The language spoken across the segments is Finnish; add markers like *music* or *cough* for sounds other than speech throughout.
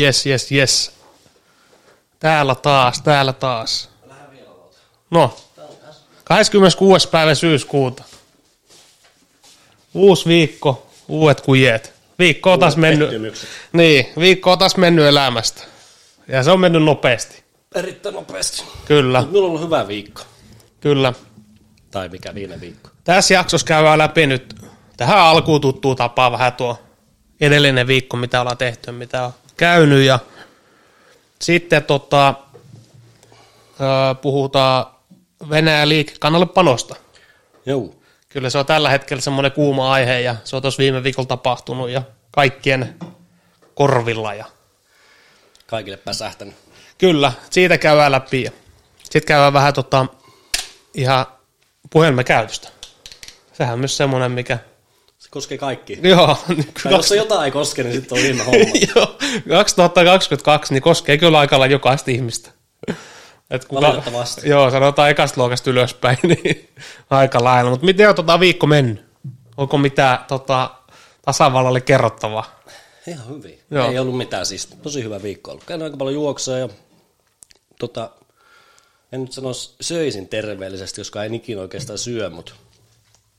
Yes, yes, yes. Täällä taas, täällä taas. No, 26. päivä syyskuuta. Uusi viikko, uudet kujet. Viikko on taas mennyt, niin, viikko on taas mennyt elämästä. Ja se on mennyt nopeasti. Erittäin nopeasti. Kyllä, Minulla on ollut hyvä viikko. kyllä. Tai mikä viime viikko. Tässä jaksossa käydään läpi nyt tähän alkuun tuttuu tapaa vähän tuo edellinen viikko, mitä ollaan tehty, mitä on käynyt ja sitten tota, puhutaan Venäjän liikekannalle panosta. Joo. Kyllä se on tällä hetkellä semmoinen kuuma aihe ja se on tuossa viime viikolla tapahtunut ja kaikkien korvilla ja Kaikille päsähtänyt. kyllä, siitä käydään läpi sitten käydään vähän tota, ihan puhelimen käytöstä. Sehän on myös semmoinen, mikä koskee kaikki. *laughs* Joo, Tai jos se jotain ei koske, niin sitten on viime homma. *laughs* Joo, 2022 niin koskee kyllä aika lailla jokaista ihmistä. Et kuka, Valitettavasti. Joo, sanotaan ekasta luokasta ylöspäin, *laughs* niin aika lailla. Mutta miten on tota viikko mennyt? Onko mitään tota, tasavallalle kerrottavaa? Ihan hyvin. Joo. Ei ollut mitään siis. Tosi hyvä viikko ollut. Käynyt aika paljon juoksua ja tota, en nyt sanoisi söisin terveellisesti, koska en ikinä oikeastaan syö, mutta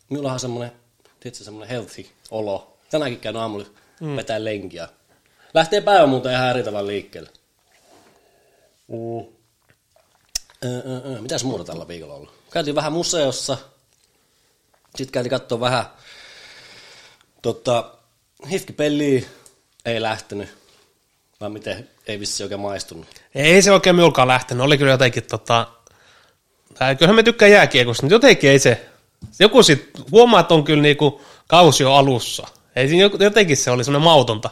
minulla on semmoinen, tiedätkö, semmoinen healthy olo. Tänäänkin käyn aamulla mm. vetää lenkiä. Lähtee päivä muuten ihan eri tavalla liikkeelle. Mm. Öö, öö. Mitäs muuta tällä viikolla ollut? Käytiin vähän museossa. Sitten käytiin katsoa vähän tota, hifkipeliä. Ei lähtenyt. Vai miten? Ei vissi oikein maistunut. Ei se oikein minulkaan lähtenyt. Oli kyllä jotenkin tota... Kyllähän me tykkää jääkiekosta, mutta jotenkin ei se... Joku sit huomaa, että on kyllä niinku kausi jo alussa. Ei siinä jotenkin se oli semmoinen mautonta.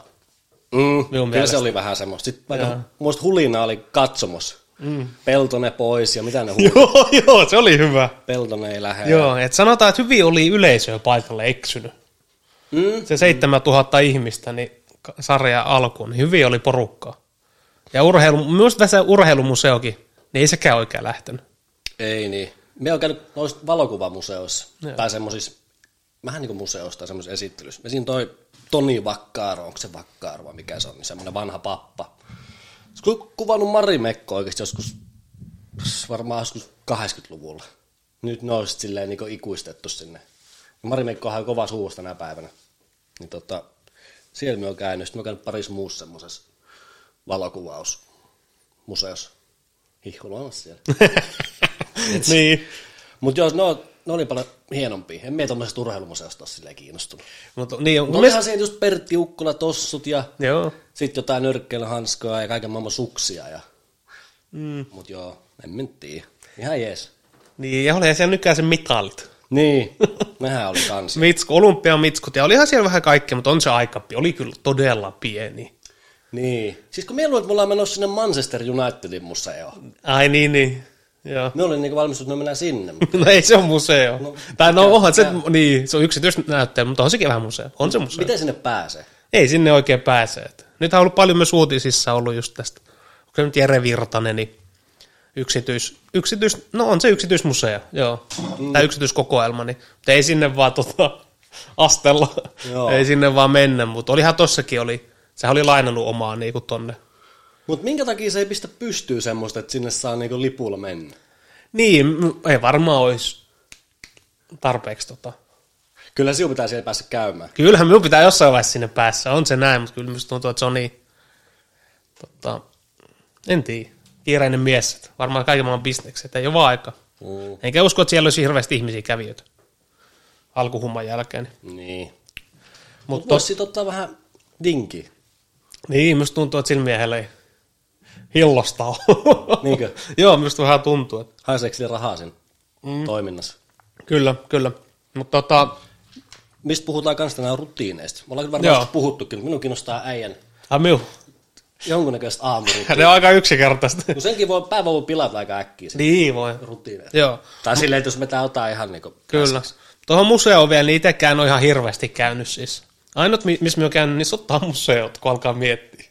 Mm, kyllä mielestä. se oli vähän semmoista. Sitten vaikka muista hulina oli katsomos. Mm. Peltone pois ja mitä ne huutaa. Joo, *laughs* joo, se oli hyvä. Peltone ei lähde. Joo, et sanotaan, että hyvin oli yleisöä paikalle eksynyt. Mm. Se 7000 ihmistä, niin sarja alkuun, niin hyvin oli porukkaa. Ja urheilu, myös tässä urheilumuseokin, niin ei sekään oikein lähtenyt. Ei niin. Me on käynyt noissa valokuvamuseoissa. Joo. Tai semmoisissa, vähän niin kuin museossa tai semmoisissa esittelyissä. Me siinä toi Toni Vakkaaro, onko se Vakkaaro vai mikä se on, niin semmoinen vanha pappa. Se on kuvannut Mari Mekko oikeasti joskus, varmaan joskus 80-luvulla. Nyt ne on silleen niin ikuistettu sinne. Ja Mari Mekkohan on kova suusta tänä päivänä. Niin tota, siellä me on käynyt. Sitten me on käynyt parissa muussa semmoisessa valokuvausmuseossa. Hihkulla *laughs* on siellä. niin. Mutta joo, no, ne oli paljon hienompia. En mie tuommoisesta urheilumuseosta ole silleen kiinnostunut. Mutta niin on. No olihan siellä just Pertti Ukkola tossut ja Joo. sitten jotain nyrkkeilyhanskoja ja kaiken maailman suksia. Ja... Mm. Mut joo, en mentiin. Ihan jees. Niin, ja oli siellä nykyään se mitalit. Niin, *laughs* nehän oli kans. Mitsku, olympiamitskut, ja olihan siellä vähän kaikkea, mutta on se aika, oli kyllä todella pieni. niin. Siis kun mie luulen, että me ollaan menossa sinne Manchester Unitedin museoon. Ai niin, niin. Joo. Me olin niinku valmistunut, että me mennään sinne. mutta No ei se on museo. No, tai no onhan se, niin, se on yksityisnäyttäjä, mutta on sekin vähän museo. On se museo. Miten sinne pääsee? Ei sinne oikein pääse. Nythän on ollut paljon myös uutisissa ollut just tästä. Onko se nyt Jere Virtanen, niin yksityis, yksityis, no on se yksityismuseo, joo. Mm. Tai yksityiskokoelma, niin, mutta ei sinne vaan tota, *laughs* astella, Joo. ei sinne vaan mennä, mutta olihan tossakin oli, sehän oli lainannut omaa niin kuin tonne. Mutta minkä takia se ei pistä pystyy semmoista, että sinne saa niinku lipulla mennä? Niin, ei varmaan olisi tarpeeksi tota. Kyllä sinun pitää siellä päästä käymään. Kyllähän minun pitää jossain vaiheessa sinne päässä, on se näin, mutta kyllä minusta tuntuu, että se on niin, tota, en tiedä, kiireinen mies, että varmaan kaiken maailman bisnekset, ei ole vaan aika. Mm. Enkä usko, että siellä olisi hirveästi ihmisiä kävijöitä alkuhumman jälkeen. Niin. Mutta Mutta voisi sit ottaa vähän dinki. niin, minusta tuntuu, että sillä miehellä ei hillosta ole. *laughs* Niinkö? Joo, minusta vähän tuntuu. Että, Haiseeko rahaa sen mm. toiminnassa? kyllä, kyllä. Mutta tota, Mistä puhutaan kans tänään rutiineista? Me ollaan kyllä Joo. varmaan puhuttukin, mutta minun kiinnostaa äijän a, minun, jonkunnäköistä aamurutiinia. ne on aika yksinkertaista. No senkin voi, päivä voi pilata aika äkkiä niin voi. rutiineja. Joo, Tai silleen, että jos me tää otetaan ihan niinku... kyllä. Tuohon museoon vielä, niin itsekään on ihan hirveästi käynyt siis. Ainut, mi- missä minä olen käynyt, niin se ottaa museot, kun alkaa miettiä.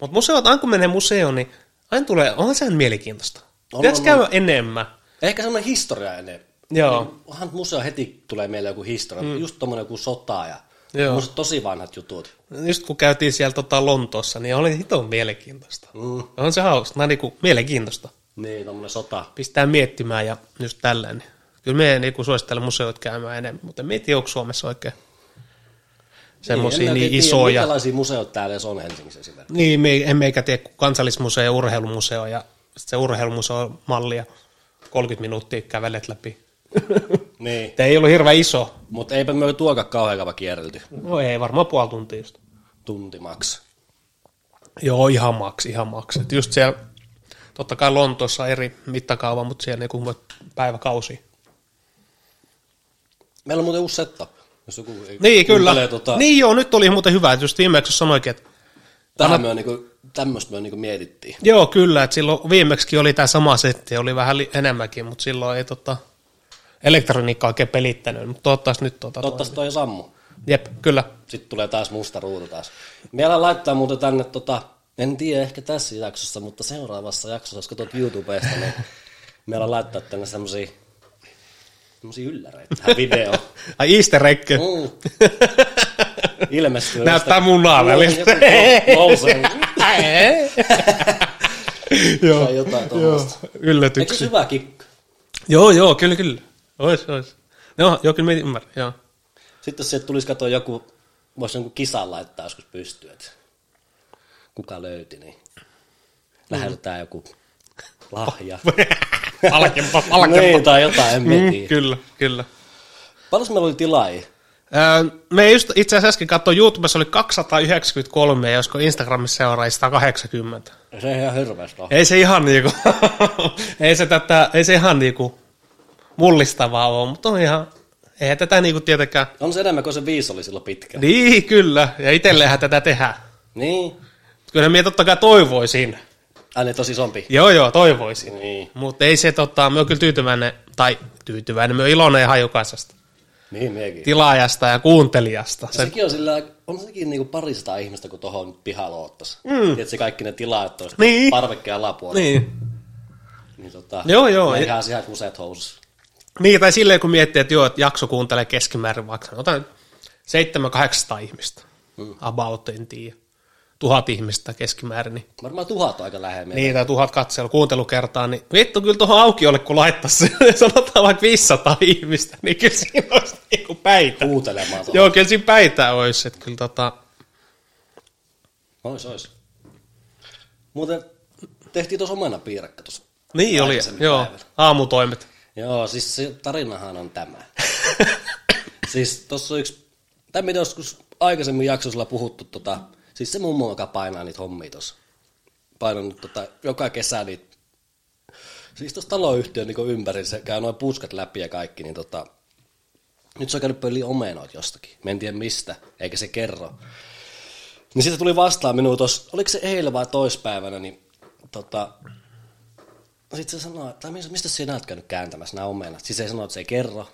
Mutta museot, aina kun menee museoon, niin aina tulee, onhan sehän mielenkiintoista. On, Pitäisi on, käydä enemmän. Ehkä semmoinen historia ennen. Joo. Onhan museo heti tulee mieleen joku historia. Mm. Just tommonen joku sota ja Joo. Musta tosi vanhat jutut. Just kun käytiin siellä tota Lontoossa, niin oli hiton mielenkiintoista. Mm. On se hauska, no niinku mielenkiintoista. Niin, tommonen sota. Pistää miettimään ja just tällainen. Kyllä me niinku suosittelen museot käymään enemmän, mutta en tiedä, onko Suomessa oikein semmoisia niin, tiedä, isoja. Minkälaisia museot täällä on Helsingissä esimerkiksi? Niin, me, emme eikä tiedä kuin kansallismuseo ja urheilumuseo ja sit se urheilumuseo malli ja 30 minuuttia kävelet läpi. *laughs* Niin. Tämä ei ollut hirveän iso. Mutta eipä me tuokaan kauhean kauan kierrelty. No ei, varmaan puoli tuntia just. Tunti maks. Joo, ihan maks, ihan maks. Et just siellä, totta kai Lontoossa eri mittakaava, mutta siellä niinku voit päiväkausi. Meillä on muuten uusi setup. Jos joku ei Niin, kyllä. Tota, Niin joo, nyt oli muuten hyvä, että just viimeksi sanoikin, että Tähän me on niinku, tämmöistä me niinku mietittiin. joo, kyllä, että silloin viimeksi oli tämä sama setti, oli vähän li- enemmänkin, mutta silloin ei tota, elektroniikka oikein pelittänyt, mutta toivottavasti nyt tota, Toivottavasti toi sammu. Jep, kyllä. Sitten tulee taas musta ruutu taas. Meillä laittaa muuten tänne, tota, en tiedä ehkä tässä jaksossa, mutta seuraavassa jaksossa, jos katsot YouTubesta, niin meillä laittaa tänne semmosia, semmosia ylläreitä tähän videoon. *laughs* Ai easter egg. Mm. *laughs* Ilmestyy. Näyttää munaa välistä. Nousee. joo, Tai jotain joo, tuommoista. Eikö se hyvä kikka? Joo, joo, kyllä, kyllä. Ois, ois. No, joo, kyllä mä ymmärrän, joo. Sitten jos sieltä tulisi katsoa joku, voisi jonkun kisan laittaa joskus pystyä, että kuka löyti, niin lähetetään joku lahja. *laughs* Palkempa, palkempa. *laughs* niin, tai jotain, en Mm, kyllä, kyllä. Paljon meillä oli tilaajia? Öö, me just itse asiassa äsken katsoin, YouTubessa oli 293 ja josko Instagramissa seuraa 180. Se on ihan hirveästi. Ei se ihan niinku, *laughs* ei se, tätä, ei se ihan niinku mullistavaa ole, mutta on ihan, eihän tätä niinku tietenkään, On se enemmän kuin se viisi oli silloin pitkä. niin kyllä, ja itselleenhän tätä tehdään. Niin. Kyllä minä totta kai toivoisin. Ai niin, tosi isompi. Joo, joo, toivoisin. Niin. Mutta ei se, tota, me on kyllä tyytyväinen, tai tyytyväinen, me on iloinen ihan jokaisesta Niin, miekin. tilaajasta ja kuuntelijasta. Ja Se, sekin on sillä, on sekin niinku parista ihmistä, kun tuohon pihalla oottais. Mm. Tiedätkö, kaikki ne tilaajat olisi Niin. parvekkeen alapuolella. niin. Niin tota, Joo, joo. Meihän ihan kuseet housussa. niin, tai silleen kun miettii, että joo, että jakso kuuntelee keskimäärin vaikka, otan 700-800 ihmistä. Mm. About, en tiedä. Tuhat ihmistä keskimäärin, niin Varmaan tuhat aika lähellä. Niin, tai tuhat katselu, kuuntelukertaa, niin vittu kyllä tuohon aukiolle, kun laittaisi, *laughs* sanotaan vaikka 500 ihmistä, niin kyllä siinä olisi niinku päitä. Kuuntelemaan tuohon. Joo, kyllä siinä päitä olisi, että kyllä tota, Ois, ois. Muuten tehtiin tuossa omenapiirakka tuossa. niin oli, joo, päivällä. aamutoimet. Joo, siis se tarinahan on tämä. *laughs* siis tuossa on yksi, tämä mitä joskus aikaisemmin jaksossa puhuttu, tota, siis se mummo, joka painaa niitä hommia tuossa. Painanut tota, joka kesä niitä, siis tuossa taloyhtiön niin ympäri, se käy noin puskat läpi ja kaikki, niin tota, nyt se on käynyt pöliä omenoita jostakin. Mä en tiedä mistä, eikä se kerro. Niin sitten tuli vastaan minua tuossa, oliko se eilen vai toispäivänä, niin tota, sitten se sanoi, mistä, mistä sinä olet käynyt kääntämässä nämä omenat? Siis se sanoi, että se ei kerro.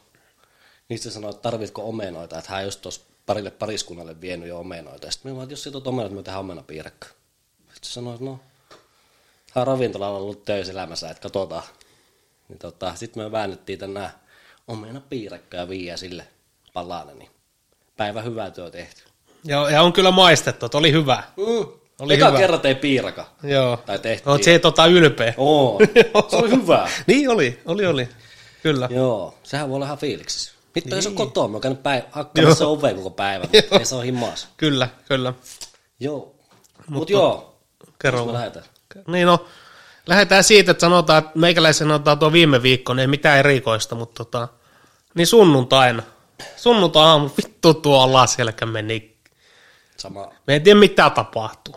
Niin se sanoi, että tarvitko omenoita, että hän just tuossa parille pariskunnalle vienyt jo omenoita. Sitten minä että jos siitä on omenat, me tehdään omenapiirakka. Sitten se sanoi, että no, hän on ravintolalla ollut töissä elämässä, että katsotaan. Niin tota, sitten me väännettiin tänään omenapiirakka ja viiä sille palanen, niin päivä hyvää työ tehty. Joo, ja on kyllä maistettu, että oli hyvä. Mm. Oli Eka hyvä. kerran tein piiraka. Joo. Tai tehtiin. Oot se tota ylpeä. Oo, *laughs* se oli hyvä. niin oli, oli, oli. Kyllä. Joo, sehän voi olla ihan fiiliksissä. Vittu, niin. jos on kotona, mä oon käynyt päiv- Joo. hakkaamassa oveen koko päivän. *laughs* Ei se on himmaas. Kyllä, kyllä. Joo. Mut, Mut joo, Kerro lähdetään. Niin no, lähdetään siitä, että sanotaan, että meikäläisen sanotaan tuo viime viikko, niin ei mitään erikoista, mutta tota, niin sunnuntaina. Sunnuntai aamu, vittu tuo alaselkä meni. Sama. Me en tiedä mitä tapahtuu.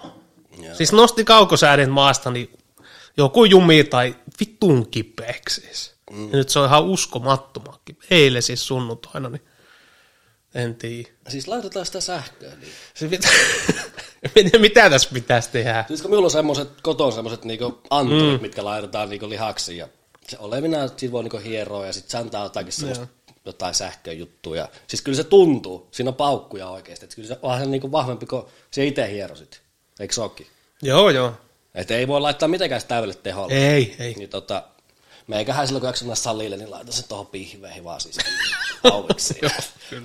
Joo. Siis nosti kaukosäädin maasta, niin joku jumi tai vittun kipeäksi siis. Mm. Ja nyt se on ihan uskomattoman kipeä. Eilen siis sunnuntaina, niin en tiedä. Siis laitetaan sitä sähköä. Niin. Tiedä, *laughs* mitä tässä pitäisi tehdä. Siis kun minulla on semmoset koton semmoset niinku anturit, mm. mitkä laitetaan niinku lihaksi ja se olevina, siitä voi niinku hieroa ja sitten se antaa jotakin semmoista jotain sähköjuttuja. Siis kyllä se tuntuu, siinä on paukkuja oikeasti. Et kyllä se onhan se niinku vahvempi kuin se itse hierosit. Eikö se ookin? Joo, joo. Että ei voi laittaa mitenkään täydelle teholle. Ei, ei. Niin tota, meikähän silloin kun mennä salille, niin laita se tuohon pihveihin vaan siis. *laughs* Auiksi.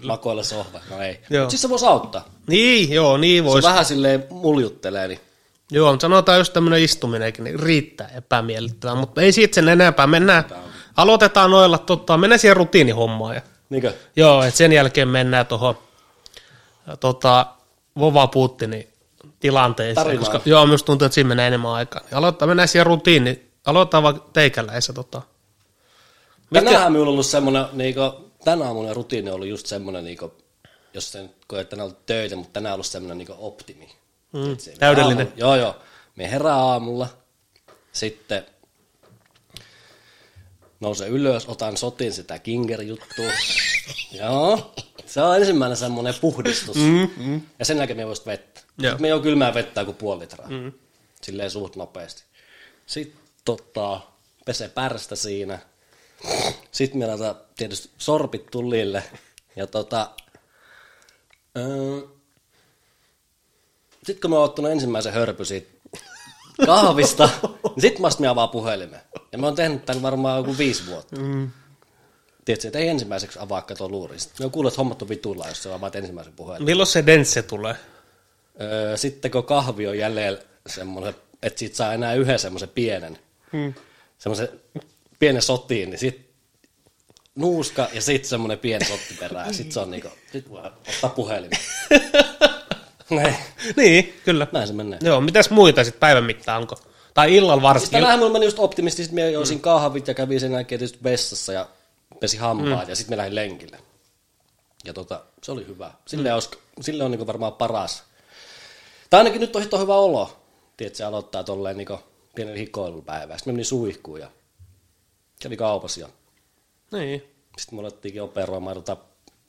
Makoilla sohva. No ei. Joo. Mut siis se voisi auttaa. Niin, joo, niin Se voisi. vähän silleen muljuttelee, niin Joo, mutta sanotaan just tämmöinen istuminenkin, niin riittää epämiellyttävää, mutta ei siitä sen enempää. Mennään, aloitetaan noilla, tota, mennään siihen rutiinihommaan. Ja, niinkö? joo, että sen jälkeen mennään tuohon tota, Vova Putinin tilanteeseen, Tarinaan. koska joo, myös tuntuu, että siinä menee enemmän aikaa. Niin aloittaa, mennään siihen rutiini, aloitetaan vaikka teikäläisessä. Tota. Mitkä, Tänään minulla on ollut semmoinen, niinku, tänä aamuna rutiini on ollut just semmoinen, niinku, jos se nyt koe, että tänään on ollut töitä, mutta tänään on ollut semmoinen niinku optimi. mm, täydellinen. Aamu, joo, joo. Me herää aamulla, sitten nousen ylös, otan sotin sitä Kinger-juttua. *laughs* joo, se on ensimmäinen semmoinen puhdistus. Mm, mm. Ja sen jälkeen me voisi vettä. Joo. Sitten me jo kylmää vettä kuin puoli litraa. Mm. Silleen suht nopeasti. Sitten tota, pese pärstä siinä. Sitten me laitetaan tietysti sorpit tulille. Ja tota, öö, sitten kun mä oon ottanut ensimmäisen hörpy siitä kahvista, niin sit mä me avaa puhelimen. Ja mä oon tehnyt tämän varmaan joku viisi vuotta. Mm. Tiedätkö, että ei ensimmäiseksi avaa kato luuri. Sitten mä oon kuullut, että hommat on vitulla, jos sä avaat ensimmäisen puhelimen. Milloin se dense tulee? Öö, sitten kun kahvi on jäljellä semmoinen, että siitä saa enää yhden semmoisen pienen, Mm. semmoisen pienen sotiin, niin sit nuuska ja sitten semmoinen pieni sotti perään. Ja sit se on niinku, sit voi ottaa puhelimen. *laughs* Näin, Niin, kyllä. näin se menee. Joo, mitäs muita sitten päivän mittaan onko? Tai illalla Siis varsinkin. tänään mulla meni just optimisti, sit mä joisin kahvit ja kävin sen jälkeen tietysti vessassa ja pesi hampaat mm. ja sitten mä lähdin lenkille. Ja tota, se oli hyvä. Sille, mm. olisi, sille on niinku varmaan paras. Tai ainakin nyt on hito hyvä olo. Tiedätkö, se aloittaa tolleen niinku pienen hikoilupäivän. Sitten me meni suihkuun ja kävi kaupassa ja Niin. sitten me alettiinkin operoimaan tota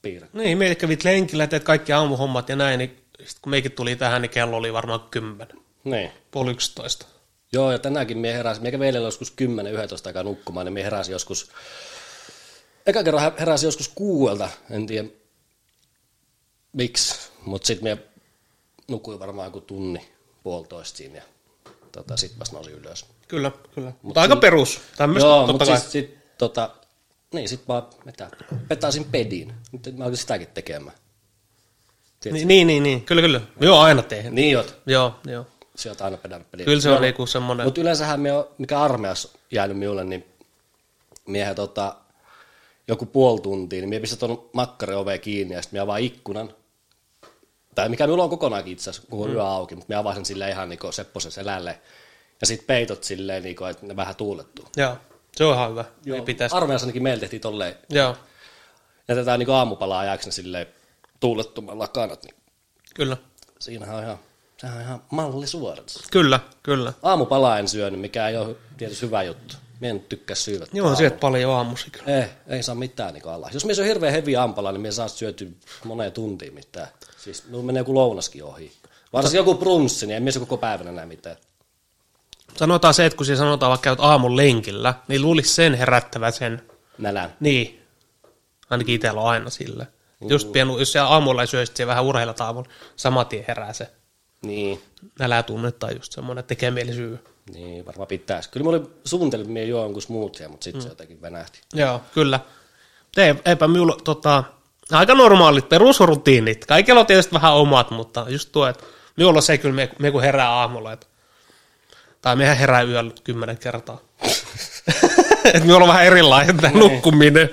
piirrettä. Niin, me kävit lenkillä, teet kaikki aamuhommat ja näin, niin sitten kun meikin tuli tähän, niin kello oli varmaan kymmenen, Niin. puoli yksitoista. Joo, ja tänäänkin me heräsin, me kävin eilen joskus 10-11 aikaa nukkumaan, niin me heräsin joskus, eka kerran heräsin joskus kuuelta, en tiedä miksi, mutta sitten me nukuin varmaan joku tunni, puolitoista siinä, ja tota, sitten vasta nousin ylös. Kyllä, kyllä. Mutta aika perus. Tämmöistä, Joo, mutta kai. siis sit, tota, niin sit vaan mitä, petasin pedin, nyt mä alkin sitäkin tekemään. Niin, niin, niin, niin, kyllä, kyllä. Joo, aina teen. Niin oot, Joo, joo. sä oot aina pedannut pedin. Kyllä se on niinku semmoinen, Mutta yleensähän me on, mikä armeijassa jäänyt minulle, niin miehet tota, joku puoli tuntia, niin minä pistän tuon makkarin oveen kiinni ja sitten minä avaan ikkunan. Tai mikä minulla on kokonaankin itse asiassa, kun on mm. yö auki, mutta minä avaan sen silleen ihan niin Sepposen selälle. Ja sitten peitot silleen, niin kuin, että ne vähän tuulettuu. joo. Se on ihan hyvä. Ei pitäisi. Armeijassa ainakin meillä tehtiin tolleen, Joo, jätetään niin aamupalaa ajaksi silleen tuulettumaan lakanat, niin kyllä. siinähän on ihan, sehän on ihan mallisuoritus. Kyllä, kyllä. Aamupalaa en syönyt, mikä ei ole tietysti hyvä juttu. Mie en tykkää syödä. Joo, on sieltä paljon aamusi kyllä. Ei, ei saa mitään niin alla. Jos mies on hirveän hevi ampala, niin me saa syötyä moneen tuntiin mitään. Siis minulla menee joku lounaskin ohi. Varsinkin joku brunssi, niin en mies koko päivänä näe mitään. Sanotaan se, että kun siellä sanotaan vaikka käyt aamun lenkillä, niin luulisi sen herättävän sen. Nälän. Niin. Ainakin itsellä on aina sille. Just pienu, jos siellä aamulla ei syö, sit siellä vähän urheilat aamulla, saman tien herää se Niin, nälätunne tai just semmoinen, tekee mieli syö. niin varmaan pitäisi. Kyllä mä olin suunnitellut, että juon jonkun smoothie, mutta sitten mm. se jotenkin venähti. Joo, kyllä. Ei, eipä minulla tota, aika normaalit perusrutiinit. Kaikilla on tietysti vähän omat, mutta just tuo, että minulla on se kyllä, me, me kun herää aamulla, että, tai mehän herää yöllä kymmenen kertaa. *laughs* että minulla on vähän erilainen tämä nukkuminen,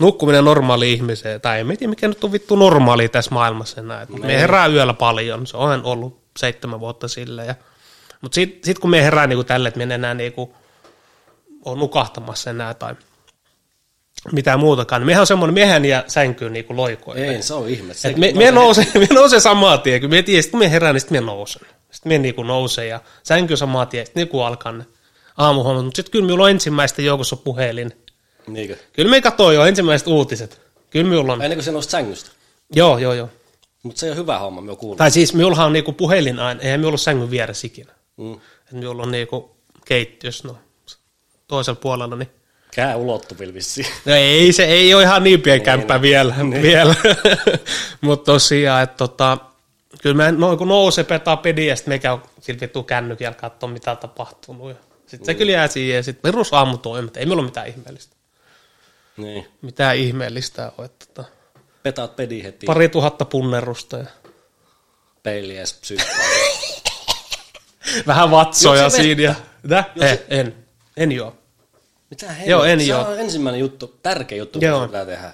nukkuminen normaali ihmiseen, tai en tiedä mikä nyt on vittu normaali tässä maailmassa enää. Että me herää yöllä paljon, se on ollut seitsemän vuotta sille. Ja, mutta sitten sit kun me herää niinku tälle, että me en enää niinku ole nukahtamassa enää tai mitään muutakaan, niin mehän on semmoinen, miehän ja sänkyyn niinku loikoille. Ei, se on ihme. Se, Et me, me, nousee, *laughs* me nousee samaa tien, kun me tiedän, sitten me herään, niin sitten me nousen. Sitten me niinku nousee ja sänky samaa tien, sitten niinku alkaa ne aamuhommat. Mutta sitten kyllä minulla on ensimmäistä joukossa puhelin. Niinkö? Kyllä me katsoo jo ensimmäiset uutiset. Kyllä minulla on. Ennen kuin se nousi sängystä. Joo, joo, joo. Mutta se on hyvä homma, me kuullut. Tai siis minullahan on niinku puhelin aina, eihän minulla ole sängyn vieressä ikinä. Mm. Et minulla on niinku keittiössä, no toisella puolella, niin Kää ulottuvilla vissiin. No ei, se ei ole ihan niin pieni kämppä vielä, vielä. *laughs* mutta tosiaan, että tota, kyllä mä noin kun nousee petaa pediä, ja sitten me käy sillä vittu kännykällä katsoa, mitä on tapahtunut. Sitten se kyllä jää siihen, ja sitten perus aamutoimet, ei meillä ole mitään ihmeellistä. Niin. Mitään ihmeellistä on. Että, tota, Petaat pedi heti. pari tuhatta punnerusta ja psyykkaa. *laughs* vähän vatsoja siinä. Ja? Juotko Eh, en. En juo. Mitä helvettiä? Joo, en Se joo. on ensimmäinen juttu, tärkeä juttu, Joo. mitä pitää tehdä.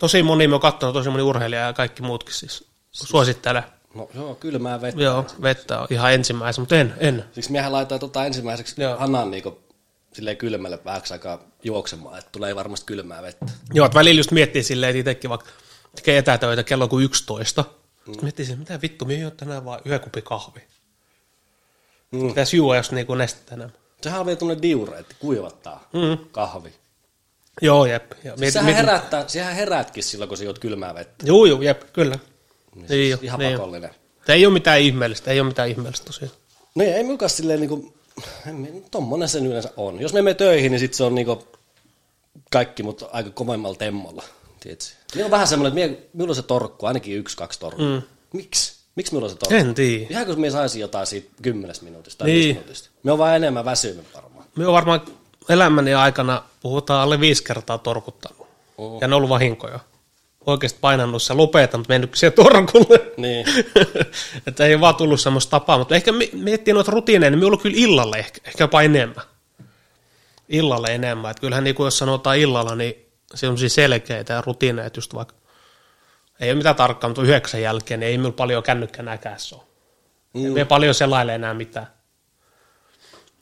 Tosi moni, mä oon katsonut tosi moni urheilija ja kaikki muutkin siis suosittelen. No joo, kylmää vettä. Joo, vettä on ihan ensimmäisenä, mutta en, en. Siksi miehän laittaa tota ensimmäiseksi Joo. hanan niinku silleen kylmälle vähäksi aikaa juoksemaan, että tulee varmasti kylmää vettä. Joo, että välillä just miettii silleen, että itsekin vaikka tekee etätöitä kello kuin 11. Mm. Miettii silleen, mitä vittu, minä juon tänään vaan yhden kupi kahvi. Mm. Pitäisi juo jos niinku nestettä enemmän. Sehän on vielä tuommoinen diure, että kuivattaa Mm. kahvi. Joo, jep. Ja Siis mieti, sähän, mieti, herättää, sähän herätkin silloin, kun sä juot kylmää vettä. Juu, juu, jep, kyllä. Niin, Niin jo, ihan niin pakollinen. Tämä ei ole mitään ihmeellistä, ei ole mitään ihmeellistä tosiaan. No ei mukaan silleen niinku, tommonen sen yleensä on. Jos me menee töihin, niin sit se on niinku kaikki, mutta aika kovemmalla temmolla. Tiedätkö? Niin on vähän semmoinen, että minulla on se torkku, ainakin yksi, kaksi torkkua. Mm. Miksi? Miksi minulla on se torkku? En tiedä. Ihan kun me saisin jotain siitä kymmenes minuutista tai Niin. minuutista. Me on vaan enemmän väsynyt varmaan. Me on varmaan elämäni aikana, puhutaan alle viisi kertaa torkuttanut. Oh. Ja ne on ollut vahinkoja. Oikeasti painannut se lopetan, mutta mennyt siihen torkulle. Niin. *laughs* että ei vaan tullut semmoista tapaa, mutta ehkä mi- miettii noita rutiineja, niin minulla on kyllä illalle ehkä, ehkä jopa enemmän. Illalle enemmän. Että kyllähän niin kuin jos sanotaan illalla, niin semmoisia selkeitä ja rutiineja, että just vaikka ei ole mitään tarkkaa, mutta yhdeksän jälkeen niin ei minulla paljon kännykkänä kässä ole. Mm. Ei me paljon selaile enää mitään.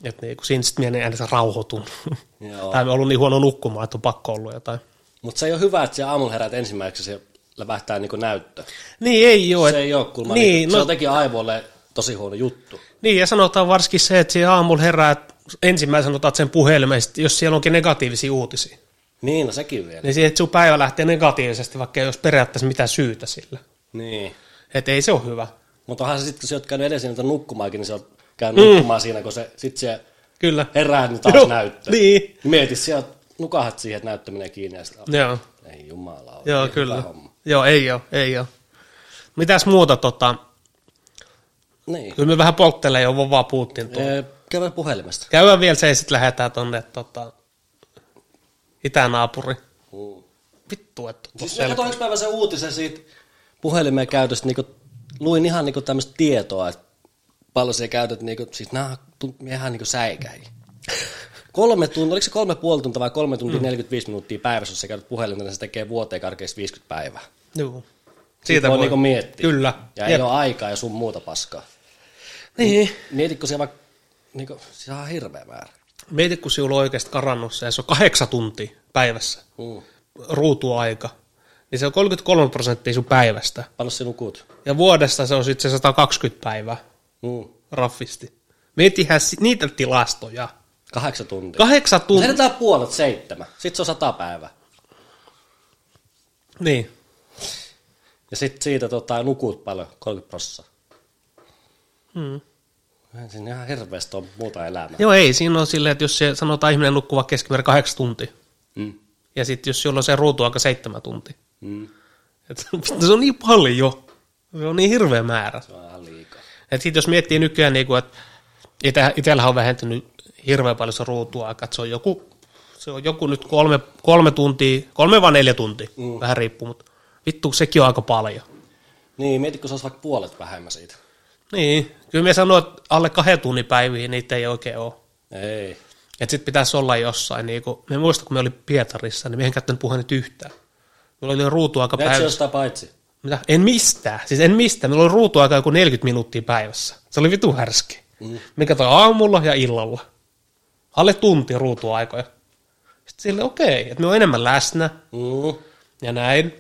Että niin, kun siinä sitten minä en edes rauhoitun. Joo. tai me ollut niin huono nukkumaan, että on pakko ollut jotain. Mutta se ei ole hyvä, että se aamulla herät ensimmäiseksi se lävähtää niinku näyttö. Niin ei ole. Se ei ole kulma. Niin, Niin, se no- on teki aivoille tosi huono juttu. Niin, ja sanotaan varsinkin se, että siinä aamulla herää, että ensimmäisenä otat sen puhelimen, jos siellä onkin negatiivisia uutisia, Niin, no sekin vielä. niin siihen, että sun päivä lähtee negatiivisesti, vaikka ei olisi periaatteessa mitään syytä sillä. Niin. Että ei se ole hyvä. Mutta onhan se sitten, kun sä oot käynyt edes niitä nukkumaankin, niin sä oot käynyt mm. nukkumaan siinä, kun se sit se Kyllä. herää, niin taas Joo, näyttö. niin. Mieti, siellä nukahat siihen, että näyttö menee kiinni ja sitä, Joo, ei jumala joo hyvä kyllä. homma. Joo, ei ole, ei ole. Mitäs muuta, tota, Niin. kyllä me vähän polttelee jo, vaan puhuttiin tuo. Ee, Käydään puhelimesta. Käydään vielä se ja sitten lähdetään tonne tota, itänaapuri. Mm. Vittu, että Siis mä katsoin päivä sen uutisen siitä puhelimen käytöstä, niin luin ihan niin tämmöistä tietoa, että paljon siellä käytät, niin kuin, siis nämä tunt- ihan niin säikäi. Kolme tuntia, oliko se kolme puoli tuntia vai kolme tuntia mm. 45 minuuttia päivässä, jos sä käytät puhelinta, niin se tekee vuoteen karkeasti 50 päivää. Joo. Siitä voi, niinku miettiä. Kyllä. Ja Jep. ei ole aikaa ja sun muuta paskaa. Niin. Mietitkö siellä vaikka, niin kuin, se on hirveä määrä. Mieti, kun sinulla on oikeasti karannut se, ja se on kahdeksan tuntia päivässä Mm. ruutuaika, niin se on 33 prosenttia sun päivästä. Paljon sinun nukut? Ja vuodesta se on sitten se 120 päivää Mm. raffisti. Mietihän niitä tilastoja. Kahdeksan tuntia. Kahdeksan tuntia. Säädetään puolet seitsemän. Sitten se on sata päivää. Niin. Ja sitten siitä tota, nukut paljon, 30 prossaa. Hmm. Siinä ihan hirveästi on muuta elämää. Joo, ei. Siinä on silleen, että jos se sanotaan ihminen nukkuu vaikka keskimäärin kahdeksan tuntia, Mm. ja sitten jos sulla on se ruutuaika seitsemän tuntia. Mm. Et, se on niin paljon. Se on niin hirveä määrä. Se on ihan liikaa. Et sit jos miettii nykyään, niin kuin, että ite, itsellähän on vähentynyt hirveän paljon se ruutuaika, että se on joku, se on joku nyt kolme, kolme tuntia, kolme vai neljä tuntia, mm. vähän riippuu, mutta vittu sekin on aika paljon. Niin, mietitkö se olisi vaikka puolet vähemmän siitä? Niin, kyllä me sanoo, että alle kahden tunnin päiviin niitä ei oikein ole. Ei. Että sitten pitäisi olla jossain, niin kuin, me muista, kun me oli Pietarissa, niin me en käyttänyt puhelinta yhtään. Meillä oli ruutuaika Näetkö päivässä. jostain paitsi? Mitä? En mistään. Siis en mistään. Meillä oli ruutuaika joku 40 minuuttia päivässä. Se oli vitu härski. Mm. Mikä toi aamulla ja illalla. Alle tunti ruutuaikoja. Sitten sille okei, että me on enemmän läsnä Mm. ja näin.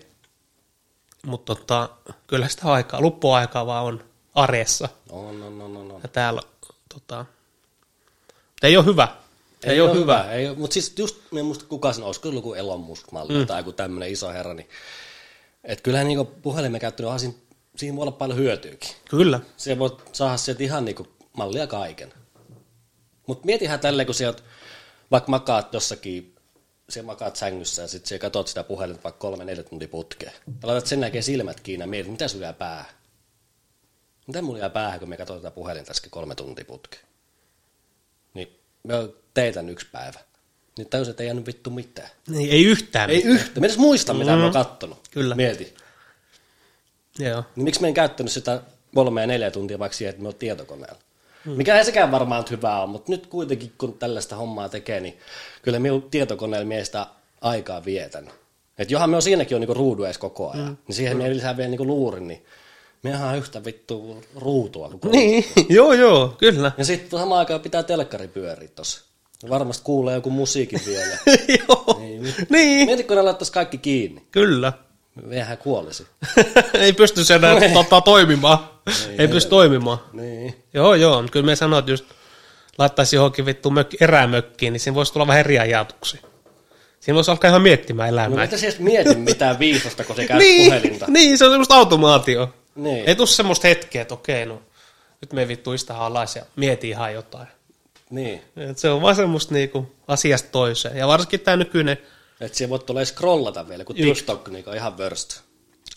Mutta tota, kyllä sitä aikaa, luppuaikaa vaan on arjessa. No, no, no, no, no. Ja täällä tota, ei ole hyvä. Ei, ei ole hyvä. Ei ole, mutta siis just, en muista kuka sen olisiko joku Elon Musk-malli mm. tai joku tämmöinen iso herra, niin että kyllähän niinku puhelimen onhan siinä, siinä voi olla paljon hyötyäkin. Kyllä. Se voi saada sieltä ihan niinku mallia kaiken. Mutta mietihän tälleen, kun sieltä vaikka makaat jossakin, siellä makaat sängyssä ja sitten siellä katsot sitä puhelinta vaikka kolme, neljä tuntia putkeen. Ja laitat sen jälkeen silmät kiinni ja mietit, mitä sulla jää Mitä mulla jää päähän, kun me katsotaan tätä puhelinta äsken kolme tuntia putkeen? Niin me teitän yksi päivä. Niin täysin, että ei jäänyt vittu mitään. Niin, ei yhtään. Ei mitään. yhtä. Mä edes muista, mitä mm. mä oon kattonut. Kyllä. Mieti. Joo. Niin miksi mä en käyttänyt sitä kolme ja neljä tuntia vaikka siihen, että me oon tietokoneella? Hmm. Mikä ei sekään varmaan hyvää on, mutta nyt kuitenkin kun tällaista hommaa tekee, niin kyllä minun tietokoneella miestä aikaa vietän. Että johan me on siinäkin on niinku ruudu edes koko ajan, hmm. niin siihen me lisää vielä niinku luurin, niin mehän on yhtä vittu ruutua. Kuin Niin, *laughs* joo joo, kyllä. Ja sitten samaan aikaan pitää telkkari pyöriä tossa. Varmasti kuulee joku musiikin vielä. *laughs* joo. niin. Niin, Mieti, kun ne laittaisi kaikki kiinni. kyllä. Mehän kuolisi. *laughs* ei pysty sen enää tota, toimimaan. Ei, ei pysty toimimaan. Niin. Joo, joo. Kyllä me sanoin, että just laittaisi johonkin vittu mök, erämökkiin, niin siinä voisi tulla vähän eri ajatuksia. Siinä voisi alkaa ihan miettimään No elämää. mitä se edes mieti mitään viisasta, kun se käy niin, puhelinta? niin, se on semmoista automaatio. Niin. Ei tule semmoista hetkeä, että okei, no nyt me vittu istahan alas ja mieti ihan jotain. Niin. Et se on vaan semmoista niinku asiasta toiseen. Ja varsinkin tämä nykyinen, Että siellä voit tulee scrollata vielä, kun Just. TikTok niin on ihan worst.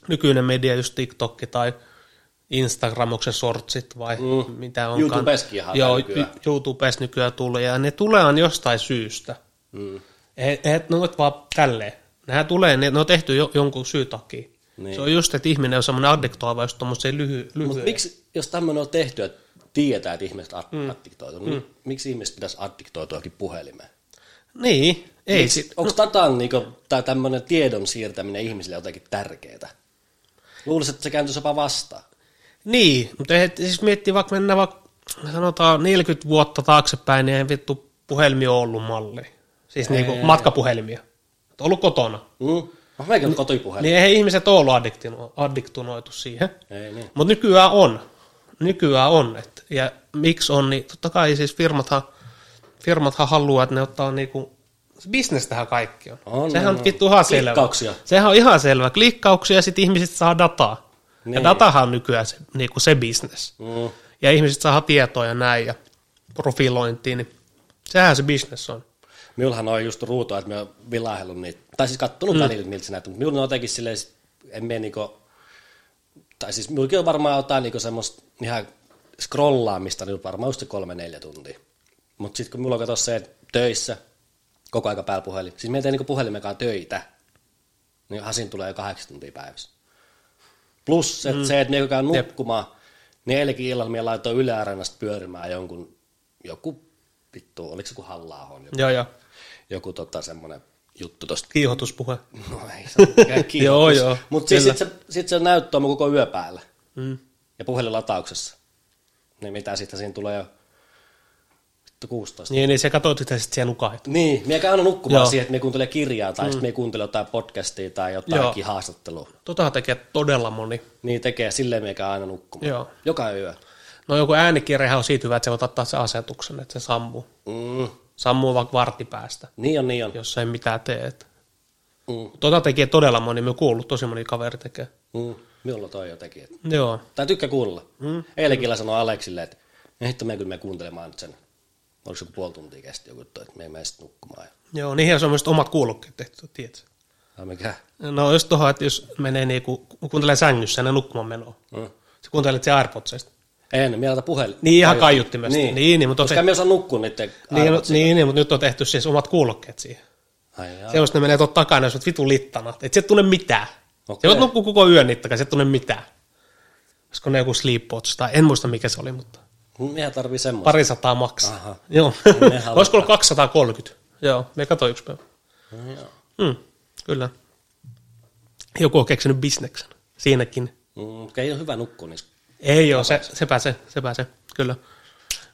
nykyinen media, just TikTok tai Instagram, onko se shortsit vai mm. mitä onkaan. YouTubeskin ihan Joo, nykyään. YouTubes nykyään tulee ja ne tulee jostain syystä. Mm. Et, et ne ovat vaan tälleen. Nehän tulee, ne, ne on tehty jo, jonkun syy takia. Niin. Se on just, että ihminen on semmoinen addiktoiva just tommoseen lyhy, lyhyen. Mutta miksi, jos tämmöinen on tehty, että tietää, että ihmiset ad- mm. addiktoituu, niin miksi ihmiset pitäisi addiktoituakin puhelimeen? Niin, ei sit, Onko datan niinku, tai tämmöinen tiedon siirtäminen ihmisille jotenkin tärkeää? Luulisin, että se kääntyisi jopa vastaan. Niin, mutta ei, siis miettii vaikka mennään vaikka sanotaan 40 vuotta taaksepäin, niin ei vittu puhelimia ole ollut malli. Siis niinku matkapuhelimia. Et ollut kotona. Mm. Meikä on kotipuhelin. Niin eihän ihmiset ole ollut addiktino- addiktunoitu siihen. Ei niin. Mutta nykyään on. Nykyään on. Et, ja miksi on, niin totta kai siis firmathan, firmathan haluaa, että ne ottaa niinku, se bisnes tähän kaikki on. On, Sehän on, on on. vittu ihan selvä. Klikkauksia. Sehän on ihan selvä. Klikkauksia ja sitten ihmiset saa dataa. Niin. Ja datahan on nykyään se, niinku se bisnes. Mm. Ja ihmiset saa tietoa ja näin ja profilointiin, niin sehän se bisnes on. Minullahan on just ruutua, että me oon vilahdellut niitä, tai siis kattonut mm. välillä, miltä se näyttää, mutta minulla on jotenkin silleen, en mene niinku, tai siis minullakin on varmaan jotain niinku semmoista ihan scrollaamista, niin varmaan just se kolme neljä tuntia. Mutta sitten kun minulla on kato se, että töissä, koko aika päällä puhelin, siis me ei tee niinku puhelimekaan töitä, niin hasin tulee jo kahdeksan tuntia päivässä. Plus että mm. se, että me käy nukkumaan, niin eilenkin illalla minä laitoin Yle Areenasta pyörimään jonkun, joku, vittu, oliko se joku halla Joo, joo. Joku tota semmoinen juttu tosta. Kiihotuspuhe. No ei se ole. *laughs* Joo, joo, Mutta siis kyllä. sit se, sit se näyttö on koko yö päällä. Mm. Ja puhelinlatauksessa. Niin mitä sitten siinä tulee jo vittu 16. Niin, niin se katsoit sitä sitten siellä lukahit. Niin, minä käyn aina nukkumaan Joo. siihen, että me kuuntelee kirjaa tai mm. sitten me kuuntelee jotain podcastia tai jotain haastattelua. Tota tekee todella moni. Niin tekee, silleen me aina nukkumaan. Joo. Joka yö. No joku äänikirjahan on siitä hyvä, että se voit ottaa se asetuksen, että se sammuu. Mm. Sammuu vaikka vartti päästä, Niin on, niin on. jos ei mitään tee. Mm. Tota tekee todella moni, me kuullut tosi moni kaveri tekee. Mm. Minulla toi jo teki. että- Joo. Tai tykkää kuunnella. Mm. Eilenkin sanoi Aleksille, että "No hitto me kyllä me kuuntelemaan nyt sen. Oliko se puoli tuntia kesti joku että me ei mene sitten nukkumaan. Joo, niihin on myös omat kuulokkeet tehty, tiedätkö? tai mikä? No just tuohon, että jos menee niinku, kuuntelee sängyssä ennen nukkumaan menoa. Mm. Sä kuuntelet se AirPodsista. En, minä laitan puhelin. Niin, ihan kaiuttimesta. Niin, Niin, niin, mutta Koska en minä osaa nukkua niiden Niin, niin, niin, mutta nyt on tehty siis omat kuulokkeet siihen. Ai. Se on, ne menee tuot takana, jos olet vitu littana. Et sä et tunne mitään. Okei. Se voit nukkua koko yön niitä, sä et tunne mitään. Olisiko ne joku Sleepwatch tai en muista mikä se oli, mutta Minä tarvii semmoista. pari sataa maksaa. Aha. *laughs* Joo. Halutaan. Olisiko ollut 230? Joo, me katsoin yksi päivä. No, joo. Mm, kyllä. Joku on keksinyt bisneksen. Siinäkin. Mm, ei ole hyvä nukkua niissä. Ei ole, se, se pääsee, se pääsee, kyllä.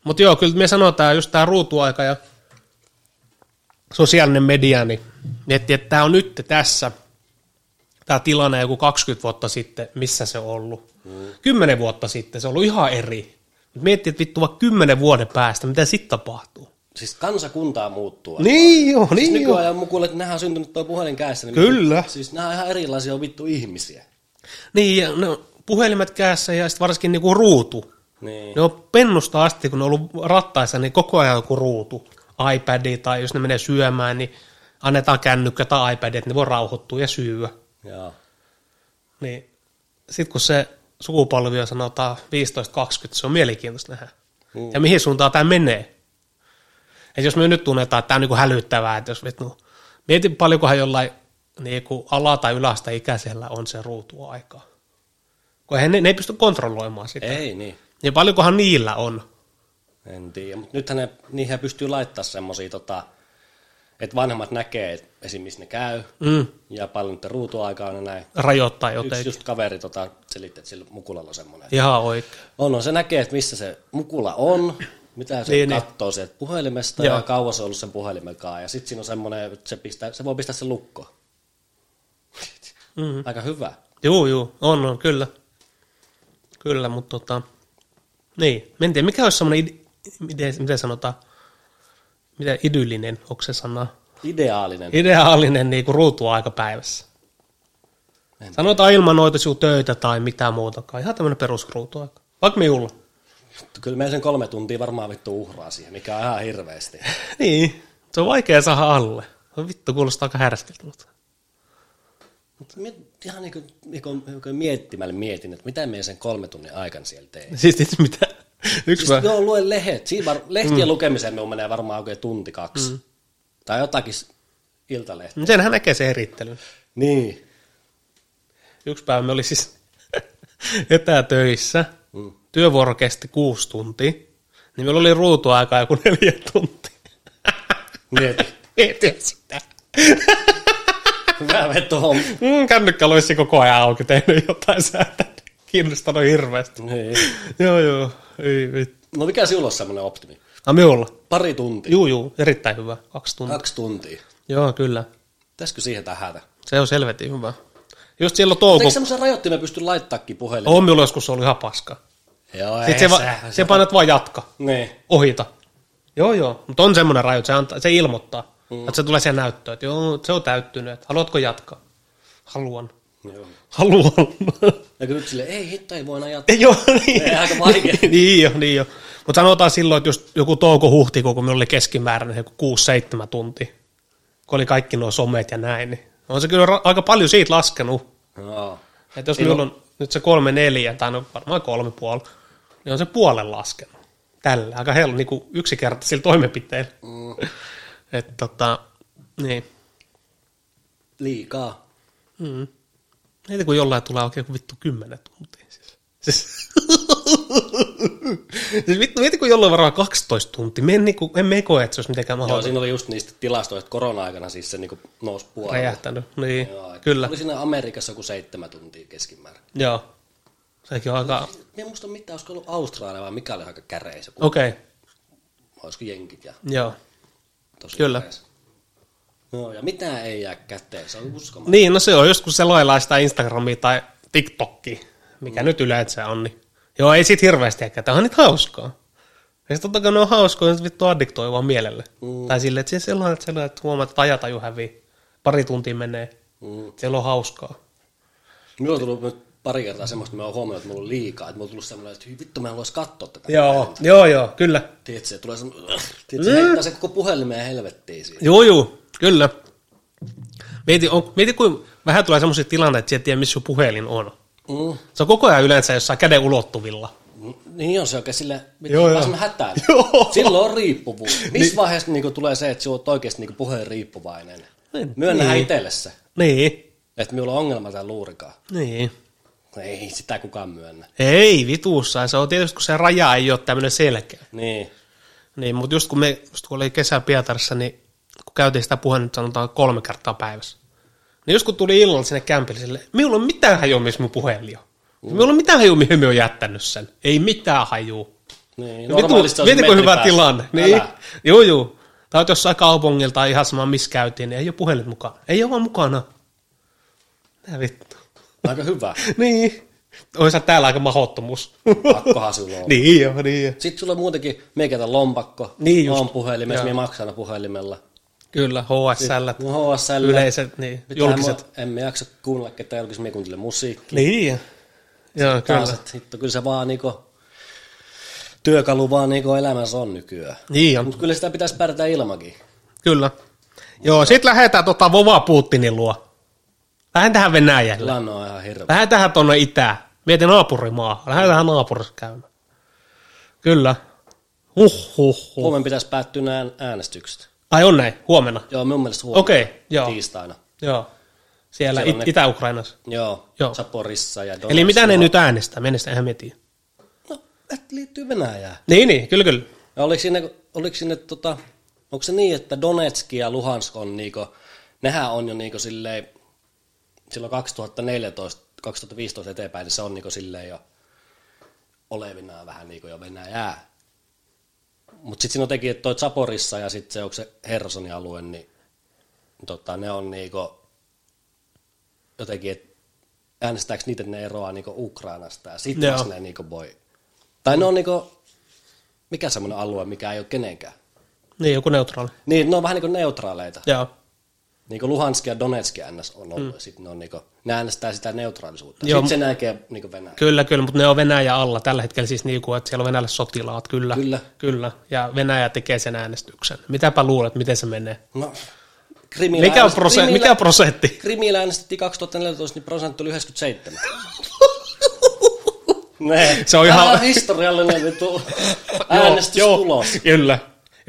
Mutta joo, kyllä me sanotaan just tämä ruutuaika ja sosiaalinen media, niin miettii, että tämä on nyt tässä, tämä tilanne joku 20 vuotta sitten, missä se on ollut. Mm. 10 vuotta sitten se on ollut ihan eri. Mut miettii, että vittu vaikka 10 vuoden päästä, mitä sitten tapahtuu. Siis kansakuntaa muuttuu. Niin joo, Siis niin joo. nykyajan mukulle, että nehän on syntynyt tuo puhelin kädessä. Niin Kyllä. Siis nämä on ihan erilaisia vittu ihmisiä. Niin, ja on puhelimet kädessä ja sitten varsinkin niinku ruutu. Niin. Ne on pennusta asti, kun ne on ollut rattaissa, niin koko ajan joku ruutu, iPad tai jos ne menee syömään, niin annetaan kännykkä tai iPad, että ne voi rauhoittua ja syyä. Niin sitten kun se sukupolvi on sanotaan 15-20, se on mielenkiintoista nähdä. Mm. Ja mihin suuntaan tämä menee. että jos me nyt tunnetaan, että tämä on niin kuin hälyttävää, että jos vittu, mietin paljonkohan jollain niin ala- tai ylästä ikäisellä on se ruutuaika. Kun eihän ne, ne ei pysty kontrolloimaan sitä. Ei niin. Niin paljonkohan niillä on. En tiedä, mutta nythän ne, niihin pystyy laittaa semmoisia, tota, että vanhemmat näkee et esim. missä ne käy, Mm. ja paljon niiden ruutuaikaa on ja näin. Rajoittaa Yksi jotenkin. just kaveri tota, selitti, että sillä mukulalla on semmoinen. Ihan oikein. On, on, se näkee, että missä se mukula on, mitä se Niin, niin, niin. katsoo sieltä puhelimesta Joo. ja kauan se on ollut sen puhelimenkaan. Ja sitten siinä on semmoinen, että se, pistää, se voi pistää sen lukkoon. Mm. Aika hyvä. Juu, juu, on, on, kyllä. Kyllä, mutta tota, niin. En tiedä, mikä olisi semmoinen, ide, miten, miten sanotaan, mitä idyllinen, onko se sana? Ideaalinen. Ideaalinen niin kuin ruutuaika päivässä. En Sanotaan ilman noita sinun töitä tai mitään muutakaan. Ihan tämmöinen perusruutuaika. Vaikka minulla. Kyllä meillä sen kolme tuntia varmaan vittu uhraa siihen, mikä on ihan hirveästi. *laughs* Niin, se on vaikea saada alle. Vittu, kuulostaa aika härskiltä, mutta... Mutta ihan niin kuin, niin kuin, niin kuin miettimällä mietin, että mitä me sen kolme tunnin aikana siellä teen. Siis tietysti mitä? Yksi Siis, siis, joo, luen lehet. Siinä var, lehtien mm. lukemiseen me menee varmaan oikein tunti kaksi. Mm. Tai jotakin iltalehtiä. Senhän näkee se erittelyn. Niin. Yksi päivä me oli siis *laughs* etätöissä. Mm. Työvuoro kesti kuusi tuntia. Niin meillä oli ruutuaika joku neljä tuntia. Mieti. *laughs* Mietin sitä. *laughs* Hyvä veto. Mm, kännykkä olisi koko ajan auki, tehnyt jotain säätä. Kiinnostanut hirveästi. Niin. joo, joo. Ei vittu. No mikä sinulla on semmoinen optimi? Ah, minulla. Pari tuntia. Juu, juu. Erittäin hyvä. Kaksi tuntia. Kaksi tuntia. Joo, kyllä. Pitäisikö siihen tähätä? Se on selvetin hyvä. Just silloin Eikö touko... semmoisen rajoittimen pysty laittaakin puhelimeen? On minulla joskus ollut ihan paska. Joo, Sitten se, va- se painat vaan jatka. Niin. ohita. Joo, joo. Mutta on semmoinen rajoite, se, antaa, se ilmoittaa. Mm. Että se tulee siihen näyttöön, että joo, se on täyttynyt. Että haluatko jatkaa? Haluan. Joo. Haluan. Ja kyllä sille, ei hitto, ei voi jatkaa. joo, *laughs* niin. Ei, aika vaikea. *laughs* niin jo, niin jo. Mutta sanotaan silloin, että just joku touko-huhtikuun, kun minulla oli keskimääräinen joku 6-7 tuntia, kun oli kaikki nuo somet ja näin, niin on se kyllä aika paljon siitä laskenut. Joo. Että jos Silloin- minulla on nyt se kolme neljä, tai no varmaan kolme puoli, niin on se puolen laskenut. Tällä, aika helppo, niin kuin yksinkertaisilla toimenpiteillä. Mm. *laughs* Että tota, niin. Liikaa. Mm. Niitä kun jollain tulee oikein kuin vittu kymmenen tuntia. Siis, siis, *laughs* siis vittu, mieti kun jollain varmaan 12 tuntia. Me en, niinku, en me koe, että se olisi mitenkään Joo, mahdollista. siinä oli just niistä tilastoista, että korona-aikana siis se niinku nousi puolella. Räjähtänyt. Niin, Joo, kyllä. Oli siinä Amerikassa joku seitsemän tuntia keskimäärin. Joo. Sekin on aika... Mä en muista mitään, olisiko ollut Australia vai mikä oli aika käreis. Okei, okay. Olisiko jenkit ja joo. Tosi Kyllä. Joo, ja mitään ei jää käteen, se on uskomaton. Niin, no se on just kun se lailaa sitä Instagramia tai TikTokia, mikä mm. nyt yleensä on, niin joo, ei sit hirveästi ehkä, tämä on nyt hauskaa. Ja sitten totta kai ne on hauskoja, että vittu addiktoi vaan mielelle. Mm. Tai silleen, että sellainen, että, sellainen, että huomaat, että ajataju hävii. Pari tuntia menee. Mm. Siellä on hauskaa. Minulla on tullut nyt pari kertaa semmoista, mä oon huomannut, että mulla on liikaa. Että mulla on tullut semmoinen, että vittu mä haluaisin katsoa tätä. Joo, joo, joo, kyllä. Tiedätkö, tulee semmoinen, *sniffs* tiedätkö, se heittää se koko puhelimeen helvettiin siinä. Joo, joo, kyllä. Mieti, on, mieti kuin vähän tulee semmoisia tilanteita, että sä et tiedä, missä sun puhelin on. Mm. Se on koko ajan yleensä jossain käden ulottuvilla. Niin on se oikein sille, Joo, joo, hätään. *laughs* Joo. Silloin on riippuvuus. *laughs* Missä niin. vaiheessa niinku tulee se, että sinä olet oikeasti niinku puheen riippuvainen? Niin. Myönnähän Niin. itselle se, Niin, että minulla on ongelma tämän luurikaan. niin. Ei sitä kukaan myönnä. Ei vituussa, se on tietysti kun se raja ei ole tämmöinen selkeä. Niin. Niin, mutta just kun me, just kun oli kesä Pietarissa, niin kun käytiin sitä puhetta sanotaan kolme kertaa päivässä. Niin just kun tuli illalla sinne kämpille, sille, minulla on mitään hajua, missä mun puhelin on. Mm. Minulla on mitään hajua, mihin me on jättänyt sen. Ei mitään hajua. niin. Vitu, Normaalisti on hyvä päässä. tilanne. Niin. Älä. Joo, joo. Tai jossain kaupungilla tai ihan sama, missä käytiin, niin ei ole puhelin mukana. Ei ole vaan mukana. Mitä vittu. Aika hyvä. *laughs* niin. Oisa täällä aika mahottomuus. Pakkohan sulla on. *laughs* niin jo, niin jo. Sitten sulla on muutenkin, meikätä lompakko, Niin just. on puhelimessa, Joo. minä maksan puhelimella. Kyllä, HSL. No HSL. Yleiset, niin, Mitään julkiset. Mä, emme jaksa kuunnella ketään julkisia, me kuuntele musiikkia. Niin. Joo, kyllä. Taas, että hitto, kyllä se vaan niinku, työkalu vaan niinku elämässä on nykyään. Niin on, Mutta kyllä sitä pitäisi pärjätä ilmakin. kyllä. Joo, sit lähdetään tota Vova Putinin luo. Lähdetään Venäjälle. Tilanne on ihan hirveä. Lähdetään tuonne itään. Mieti naapurimaa. Lähdetään naapurissa käymään. Kyllä. Huhhuh. Huomenna pitäisi päättyä nämä äänestykset. Ai on näin, huomenna. Joo, mun mielestä huomenna. Okei, joo. Tiistaina. Joo. Siellä, Siellä it- ne- Itä-Ukrainassa. Joo, Joo. Zaporissa ja Eli mitä ne nyt äänestää? Mennessä eihän mietiä. No, et liittyy Venäjään. Niin, niin, kyllä, kyllä. Ja oliko sinne, oliko sinne tota, onko se niin, että Donetsk ja Luhansk on niinku, nehän on jo niinku silleen, silloin 2014, 2015 eteenpäin, niin se on niinku silleen jo olevinaan vähän niinku jo Venäjää. Mutta sitten siinä on teki, että toi Zaporissa ja sitten se, onko se Hersonin alue, niin tota, ne on niinku jotenkin, että äänestääkö niitä, että ne eroaa niinku Ukrainasta ja sitten vasta ne niinku voi. Tai ne on niinku, mikä semmoinen alue, mikä ei ole kenenkään. Niin, joku neutraali. Niin, ne on vähän niin kuin neutraaleita. Joo. Niin kuin Luhansk ja Donetsk NS on ollut, mm. sitten ne, on niin kuin, ne äänestää sitä neutraalisuutta. Joo, Sitten se näkee niin Venäjä. Kyllä, kyllä, mutta ne on Venäjä alla tällä hetkellä siis niin kuin, että siellä on venäläiset sotilaat, kyllä. Kyllä. Kyllä, ja Venäjä tekee sen äänestyksen. Mitäpä luulet, miten se menee? No, Krimillä Mikä on, prose- Krimillä- mikä prosentti? Krimillä äänestettiin 2014, niin prosentti oli 97. *laughs* ne. Se on ihan- historiallinen vittu *laughs* äänestystulos. Joo, kyllä.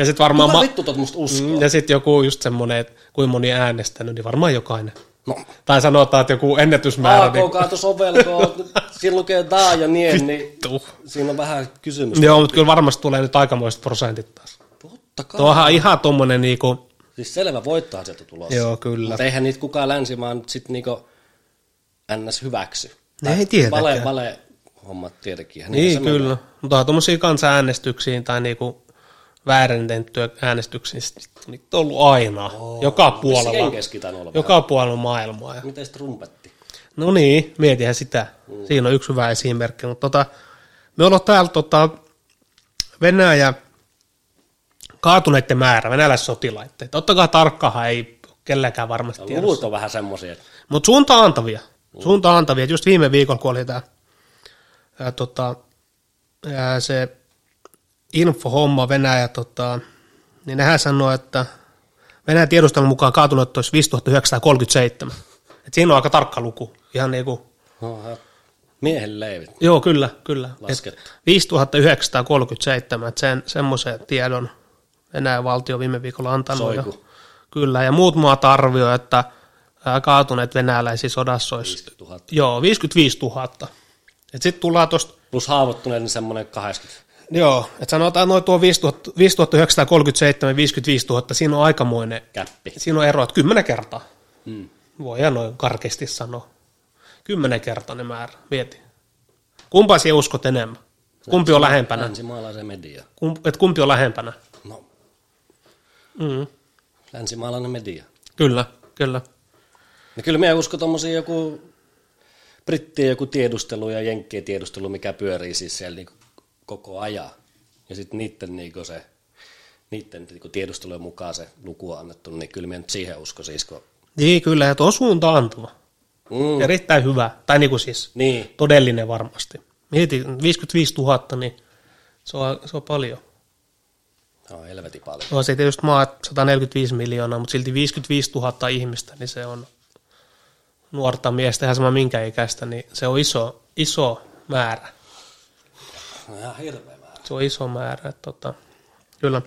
Ja sitten varmaan... Kuka Ma- vittu tot musta uskoo? Mm, ja sitten joku just semmoinen, että kuinka moni on äänestänyt, niin varmaan jokainen. No, Tai sanotaan, että joku ennätysmäärä. AK kaato sovelkoon, siinä lukee daa ja niin Vittu. siinä on vähän kysymys. Joo, mutta kyllä varmasti tulee nyt aikamoiset prosentit taas. Totta kai. Tuohan ihan tommonen niinku... Siis selvä voittaa sieltä tulossa. Joo, kyllä. Mutta eihän niitä kukaan länsimaa nyt sit niinku ns. hyväksy. Ne ei tietenkään. Vale, vale hommat tietenkin. Niin, se kyllä. Mutta on tuommoisia kansanäänestyksiin tai niinku väärennettyjä äänestyksiä, sit niitä on ollut aina. Oh, joka puolella. Joka puolella maailmaa. Ja. Miten trumpetti? No niin, mietihän sitä. Mm. Siinä on yksi hyvä esimerkki. Mutta tota, me ollaan täällä tota, Venäjä kaatuneiden määrä, venäläissotilaiden. Ottakaa tarkkahan, ei kelläkään varmasti tiedossa. Luvut on vähän semmosia, että Mutta suunta antavia. Suunta antavia. Just viime viikolla, kun oli tämä tota, ää, se infohomma Venäjä, tota, niin nehän sanoi, että Venäjän tiedustelun mukaan kaatunut olisi 5937. Et siinä on aika tarkka luku. Ihan niin kuin, miehen leivit. joo, kyllä, kyllä. Et Laskettu. 5937, että sen, semmoisen tiedon Venäjän valtio viime viikolla antanut. Ja, Soiku. kyllä, ja muut maat arvioi, että kaatuneet venäläisiä sodassa olisi 50 000. Joo, 55 000. Sitten tullaan tuosta, Plus haavoittuneet, niin semmoinen 80. joo, että sanotaan noin tuo 5000 5937 55 000, siinä on aikamoinen, Käppi. siinä on ero, että kymmenen kertaa. Mm. Voidaan noin karkeasti sanoa. Kymmenen kertainen määrä, mieti. Kumpaa sinä uskot enemmän? Kumpi on lähempänä? Länsimaalaisen media. Kum, et kumpi on lähempänä? No, Mm, länsimaalainen media. kyllä, kyllä. No kyllä minä uskon tommosia joku brittien joku tiedustelu ja jenkkien tiedustelu, mikä pyörii siis siellä niinku koko ajan. Ja sitten niiden, niinku se, niiden niinku tiedustelujen mukaan se luku on annettu, niin kyllä minä nyt siihen uskon siis, kun... Niin, kyllä, että on suunta antava. Mm. Erittäin hyvä, tai niin kuin siis Niin, todellinen varmasti. Mieti, 55 000, niin se on, se on paljon. se on helvetin paljon. No se tietysti maat 145 miljoonaa, mutta silti 55 000 ihmistä, niin se on nuorta miestä, ihan sama minkä ikäistä, niin se on iso, iso määrä. No ihan hirveä määrä. Se on iso määrä, että tota, kyllä.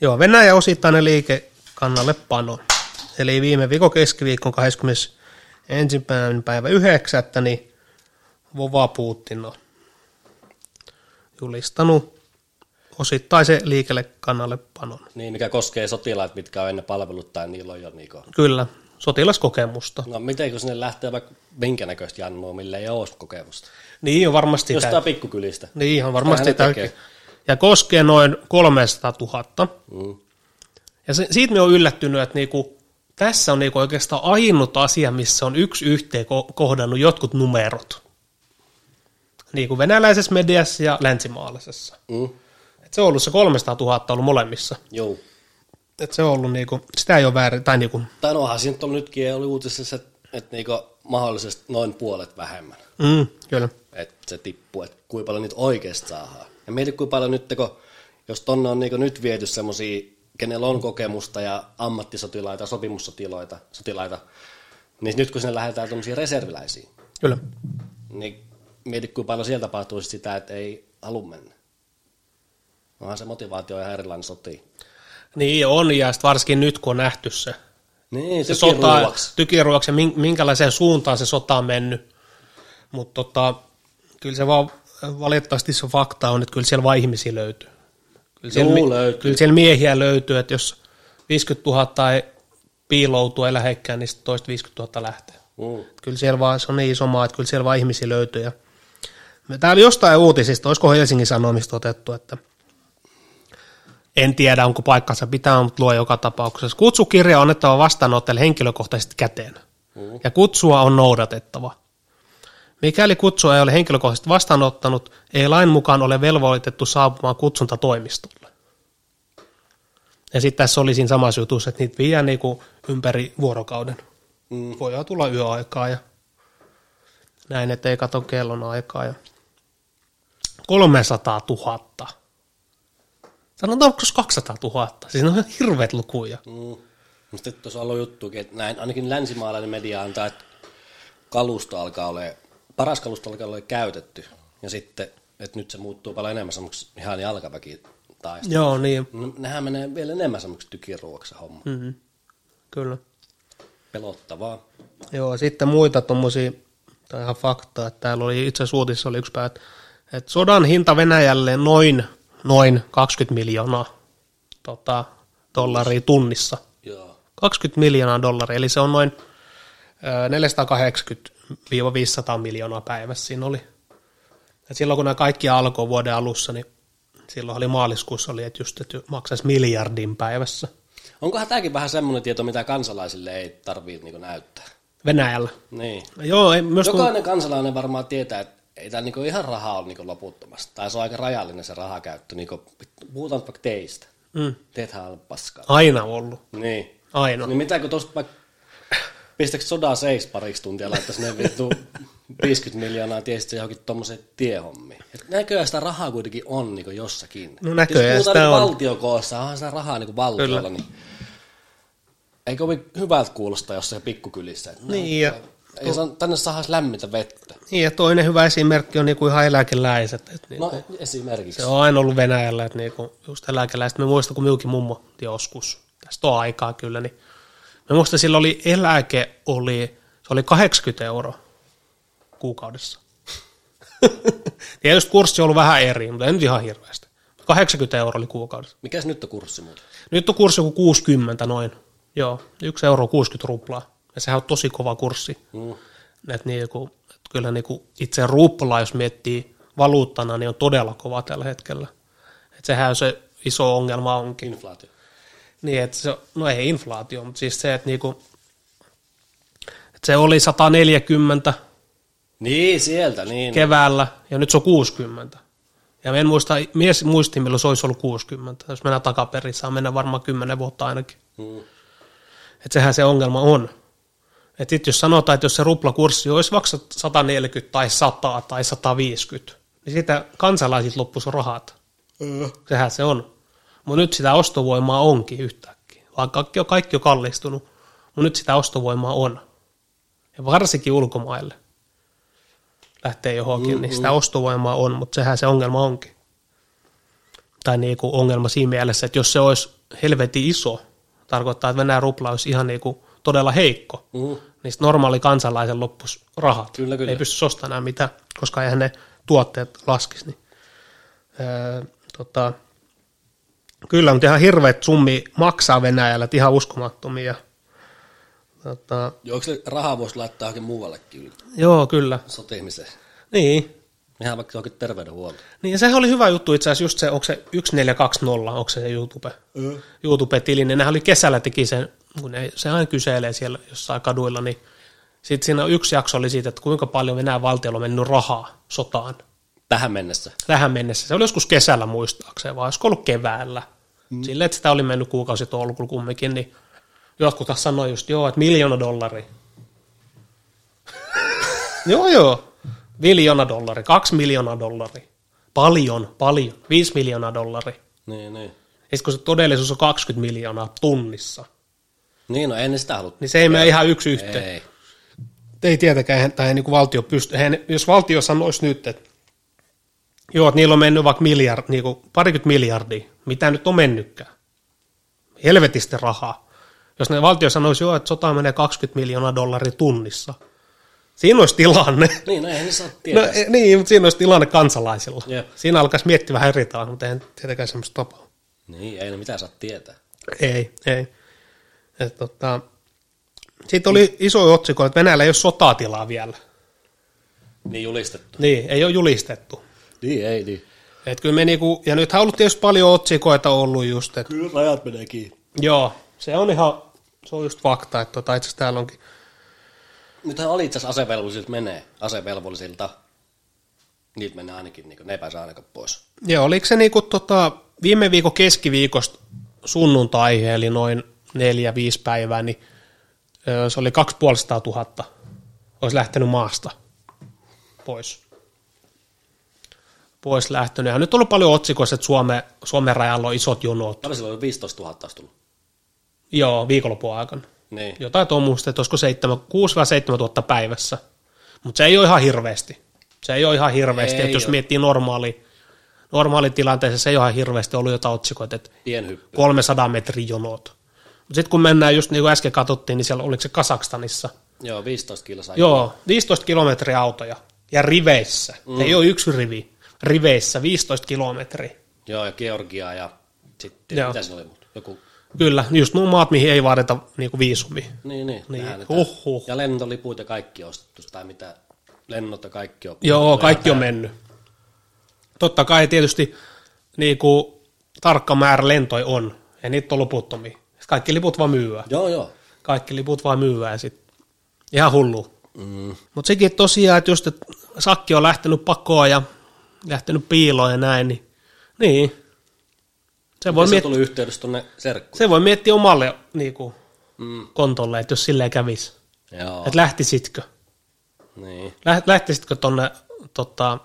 Joo, Venäjä osittainen liike kannalle pano. Eli viime viikon keskiviikon 21. päivä 9. niin Vova Putin on julistanut osittaisen liikelle kannalle panon. Niin, mikä koskee sotilaat, mitkä on ennen palvelut tai niillä on jo niinku... Kyllä, sotilaskokemusta. No miten kun sinne lähtee vaikka minkä näköistä jannua, millä ei ole kokemusta? Niin on varmasti Jostain tää- pikkukylistä. Niin ihan varmasti. Tekee. ja koskee noin 300 000. Mm. Ja se, siitä me on yllättynyt, että niinku, tässä on niinku oikeastaan ainut asia, missä on yksi yhteen ko- kohdannut jotkut numerot. Niin kuin venäläisessä mediassa ja länsimaalaisessa. Mm. Et se on ollut se 300 000 ollut molemmissa. Joo. Et se on ollut niinku, sitä ei ole väärin, tai niinku, Tai no onhan siinä nyt nytkin oli uutisissa, että, että niinku mahdollisesti noin puolet vähemmän. mm, kyllä. Että se tippuu, että kuinka paljon niitä oikeasti saadaan. Ja mieti kuinka paljon nyt, kun, jos tonne on niinku nyt viety semmoisia, kenellä on kokemusta ja ammattisotilaita, sopimussotilaita, sotilaita, niin nyt kun sinne lähdetään tuommoisia reserviläisiä, Kyllä. niin mieti kuinka paljon sieltä tapahtuu sit sitä, että ei halua mennä. Onhan se motivaatio ihan erilainen sotiin. Niin on, ja varsinkin nyt kun on nähty se, Niin, se sota, tykiruoksi ja min- minkälaiseen suuntaan se sota on mennyt. Mutta tota, kyllä se vaan valitettavasti se fakta on, että kyllä siellä vaan ihmisiä löytyy. Kyllä siellä, Juu, löytyy. kyllä siellä miehiä löytyy, että jos 50 000 ei piiloutuu ei lähekkään, niin toista 50 000 lähtee. Mm. Kyllä siellä vaan, se on niin iso maa, että kyllä siellä vaan ihmisiä löytyy. Ja Täällä oli jostain uutisista, olisiko Helsingin Sanomista otettu, että en tiedä, onko paikkansa pitää, mutta luo joka tapauksessa. Kutsukirja on annettava vastaanottajalle henkilökohtaisesti käteen. Mm. Ja kutsua on noudatettava. Mikäli kutsua ei ole henkilökohtaisesti vastaanottanut, ei lain mukaan ole velvoitettu saapumaan kutsuntatoimistolle. Ja sitten tässä oli siinä samassa jutussa, että niitä viedään niinku ympäri vuorokauden. Mm. Voidaan tulla yöaikaa ja näin, ettei kato kellon aikaa. Ja 300 000. Sanotaanko 200 000? Siis ne on hirveät lukuja. Mm. Sitten tuossa ollut juttukin, että näin, ainakin länsimaalainen media antaa, että kalusto alkaa olla, paras kalusto alkaa olla käytetty. Ja sitten, että nyt se muuttuu paljon enemmän semmoiksi ihan jalkaväki taista. Joo, niin. No, nehän menee vielä enemmän semmoiksi tykiruoksi homma. Mm. Mm-hmm. Kyllä. Pelottavaa. Joo, sitten muita tuommoisia, tai ihan faktaa, että täällä oli itse asiassa oli yksi että, että sodan hinta Venäjälle noin, noin 20 miljoonaa tota, dollaria tunnissa. Joo. 20 miljoonaa dollaria, eli se on noin ö, 480-500 miljoonaa päivässä siinä oli. Ja silloin kun nämä kaikki alkoi vuoden alussa, niin silloin oli maaliskuussa oli, että just, että maksaisi miljardin päivässä Onkohan tämäkin vähän semmoinen tieto, mitä kansalaisille ei tarvitse niin näyttää? Venäjällä. Niin. Joo, ei, myös kun, Jokainen kansalainen varmaan tietää, että ei täällä niinku ihan rahaa ole niinku loputtomasti. Tai se on aika rajallinen se rahakäyttö. Niinku, puhutaan vaikka teistä. mm, Teethän on paskaa. aina ollut, Niin. aina. Niin mitä kun tuosta vaikka pistäkö sodaa seis pariksi tuntia ja laittaisi ne vittu 50 miljoonaa tiesit se johonkin tommoseen tiehommiin. Et näköjään sitä rahaa kuitenkin on niinku jossakin. No näköjään Jos sitä puhutaan on. valtiokoossa, onhan sitä rahaa niinku valtiolla, Kyllä. niin ei kovin hyvältä kuulosta jossain pikkukylissä. Niin, ja- ei saa, tänne saadaan lämmintä vettä. Niin, ja toinen hyvä esimerkki on niinku ihan eläkeläiset. Että niinku, No esimerkiksi. Se on aina ollut Venäjällä, että niinku, just eläkeläiset. Mä muistan, kun minunkin mummo joskus, tästä on aikaa kyllä, niin mä muistan, sillä oli eläke, oli, se oli 80 euroa kuukaudessa. *laughs* Tietysti kurssi on ollut vähän eri, mutta ei nyt ihan hirveästi. 80 euroa oli kuukaudessa. Mikäs nyt on kurssi muuten? Nyt on kurssi joku 60 noin. Joo, 1 euro 60 ruplaa. Ja sehän on tosi kova kurssi. Mm. Et niinku, et kyllä niinku itse rupla, jos miettii valuuttana, niin on todella kova tällä hetkellä. Et sehän se iso ongelma onkin. Inflaatio. Niin, että se, no ei inflaatio, mutta siis se, että niinku, et se oli 140 Niin, sieltä, niin. keväällä ja nyt se on 60. Ja en muista, mies muisti milloin se olisi ollut 60. Jos mennään takaperin, saa mennä varmaan 10 vuotta ainakin. Mm. Että sehän se ongelma on. Että sitten jos sanotaan, että jos se ruplakurssi olisi vaikka 140 tai 100 tai 150, niin sitä kansalaisit loppuisi rahat. Sehän se on. Mutta nyt sitä ostovoimaa onkin yhtäkkiä. Vaikka kaikki on, kaikki on kallistunut, mutta nyt sitä ostovoimaa on. Ja varsinkin ulkomaille lähtee johonkin, mm, niin sitä ostovoimaa on, mutta sehän se ongelma onkin. Tai niinku ongelma siinä mielessä, että jos se olisi helvetin iso, tarkoittaa, että Venäjän rupla olisi ihan niinku todella heikko, Mm. Niin sit normaali kansalaisen loppus rahat. Kyllä, kyllä. Ei pysty ostamaan enää mitään, koska eihän ne tuotteet laskisi. Niin. Öö, tota, kyllä, mutta ihan hirveät summi maksaa Venäjällä, että ihan uskomattomia. Tota, Joo, onko se rahaa voisi laittaa johonkin muuallekin joo, kyllä. sotimiseen? Niin, Ihan vaikka johonkin terveydenhuoltoon. Niin ja sehän oli hyvä juttu itse asiassa, just se, onko se 1420, onko se se YouTube, Mm. YouTube-tili, niin nehän oli kesällä teki sen, kun ne, se aina kyselee siellä jossain kaduilla, niin sitten siinä yksi jakso oli siitä, että kuinka paljon Venäjän valtiolla on mennyt rahaa sotaan Tähän mennessä. tähän mennessä. Se oli joskus kesällä muistaakseen, vai olisiko ollut keväällä. Mm. Silleen, että sitä oli mennyt kuukausi tolkulla kumminkin, niin jotkut taas sanoi just, joo, että miljoona dollari. *laughs* joo, joo. Miljoona dollari, kaksi miljoonaa dollari. Paljon, paljon. Viisi miljoonaa dollari. Niin, niin. Ja kun se todellisuus on 20 miljoonaa tunnissa, Niin, no ei ne sitä halua. niin se ei mene ihan yksi yhteen. Ei. Ei tietenkään, tai ei niin kuin valtio pysty. Eihän, jos valtio sanoisi nyt, että Joo, että niillä on mennyt vaikka miljard, niin kuin parikymmentä miljardia, mitä nyt on mennytkään. Helvetistä rahaa. Jos ne valtio sanoisi jo, että sota menee 20 miljoonaa dollaria tunnissa, siinä olisi tilanne. Niin, no eihän ne saa *laughs* No, tietää. e- niin, mutta siinä olisi tilanne kansalaisilla. Jep. Siinä alkaisi miettiä vähän eri tavalla, mutta eihän tietenkään semmoista tapaa. Niin, ei ne mitään saa tietää. Ei, ei. Et, tota, sitten oli iso otsikko, että Venäjällä ei ole sotatilaa vielä. Niin julistettu. Niin, ei ole julistettu. Niin, ei niin. Et kyllä me niinku, ja nythän on ollut tietysti paljon otsikoita ollut just, että Kyllä rajat menee kiinni. joo, se on ihan, se on just fakta, että tota, itse asiassa täällä onkin, Nythän oli itse asiassa asevelvollisilta menee, asevelvollisilta. Niitä menee ainakin, niin ne ei pääse ainakaan pois. joo, oliko se niinku tota, viime viikon keskiviikosta sunnuntai, eli noin neljä, viisi päivää, niin se oli 2500 000, olisi lähtenyt maasta pois. Pois lähtenyt. Ja nyt on ollut paljon otsikoissa, että Suome, Suomen rajalla on isot jonot. Paljon silloin 15 000 taas tullut. Joo, viikonlopun aikana. Niin. Jotain tuommoista, että olisiko 6-7 tuhatta päivässä. Mutta se ei ole ihan hirveästi. Se ei ole ihan hirveästi, Ei että jos oo. miettii normaali, normaali tilanteessa, se ei ole ihan hirveästi ollut jotain otsikoita, että Pienhyppy. 300 metrin jonot. Mutta sitten kun mennään, just niin kuin äsken katsottiin, niin siellä oliko se Kasakstanissa. Joo, 15 kilsaa. Joo, 15 kilometriä autoja. Ja riveissä. Mm. Ei ole yksi rivi. Riveissä 15 kilometriä. Joo, ja Georgia ja sitten, Joo. mitä siinä oli muuta? Joku, Kyllä, just nuo maat, mihin ei vaadita niinku viisumia. niin, niin. Niin, tää- Ja lentoliput ja kaikki ostettu, tai mitä, lennot ja kaikki on. Joo, kaikki on mennyt. Totta kai tietysti niin kuin, tarkka määrä lentoja on, ja niitä on loputtomia. Sitten Kaikki liput vaan myyä. Joo, joo. Kaikki liput vaan myyä ja sit ihan hullu. Mm. Mutta sekin tosiaan, että just, että sakki on lähtenyt pakoon ja lähtenyt piiloon ja näin, niin, niin. Se, voi Se miettiä, tuli yhteydessä tuonne serkkuun. se voi miettiä omalle niin kuin, Mm. kontolle, että jos silleen kävisi. Joo, Että lähtisitkö? niin. Läht- Lähtisitkö tonne tota,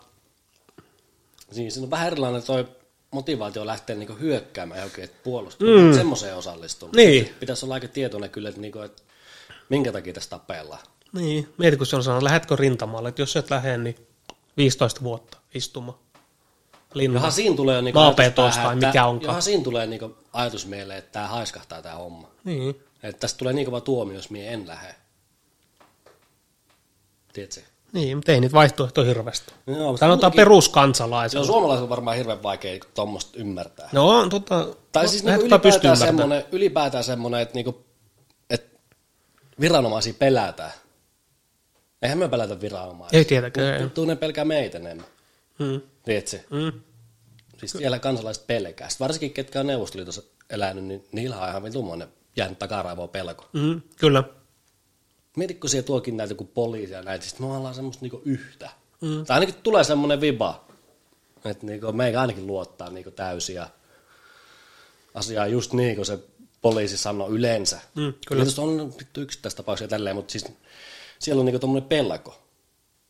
siinä on vähän erilainen toi motivaatio lähteä niinku hyökkäämään johonkin, että puolustaa. Mm. Semmoiseen osallistuu. Niin. Pitäisi olla aika tietoinen kyllä, että, niinku, että minkä takia tässä tapellaan. Niin, mieti kun se on sanonut, lähetkö rintamalle, että jos et lähde, niin 15 vuotta istumaan. Linna. Johan siinä tulee niinku Maapetos ajatus tai mikä onkaan. Johan siinä tulee niinku ajatus mieleen, että tämä haiskahtaa tämä homma. Niin. Että tästä tulee niin kova tuomio, jos mie en lähde. Tiedätkö? Niin, mutta ei niitä vaihtoehtoja hirveästi. Joo, Sanotaan kuitenkin- Se peruskansalaisella. on varmaan hirveän vaikea tuommoista ymmärtää. No on tota, Tai no, siis niinku ylipäätään, semmoinen, ylipäätään semmoinen, että, niinku, että viranomaisia pelätään. Eihän me pelätä viranomaisia. Ei tietenkään. ei. Tuu ne pelkää meitä enemmän. Mm. Tiedätkö? Mm. Siis siellä kansalaiset pelkää. Sitten varsinkin ketkä on Neuvostoliitossa elänyt, niin niillä on ihan vitumoinen jäänyt takaraivoa pelko. Mm. Kyllä. Mieti, kun siellä tuokin näitä joku poliisia näitä, sitten me ollaan semmoista niinku yhtä. Mm. Tai ainakin tulee semmoinen viba, että niinku meikä ainakin luottaa niinku täysin ja asiaa just niin kuin se poliisi sanoo yleensä. Mm, kyllä. Tietysti on vittu yksittäistapauksia tälleen, mutta siis siellä on niinku tommonen pelko.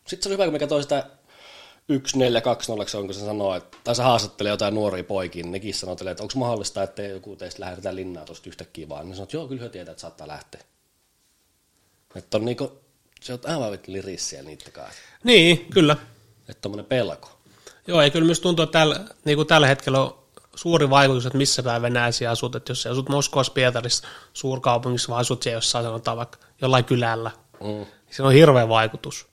Sitten se oli hyvä, kun me katsoin sitä 1420, onko se sanoo, että, tai se haastattelee jotain nuoria poikia, niin nekin sanoo, että onko mahdollista, että joku teistä lähdetään linnaan tuosta yhtäkkiä vaan. Niin sanoo, että joo, kyllä he tietää, että saattaa lähteä. Että on niinku, se on aivan vittu liris siellä niitä kanssa. Niin, kyllä. Että tommonen pelko. Joo, ja kyllä myös tuntuu, että tällä, niin kuin tällä hetkellä on suuri vaikutus, että missä päin Venäjäisiä asut. Että jos sä asut Moskovassa, Pietarissa, suurkaupungissa, vai asut siellä jossain, sanotaan vaikka jollain kylällä, Mm. niin siinä on hirveä vaikutus.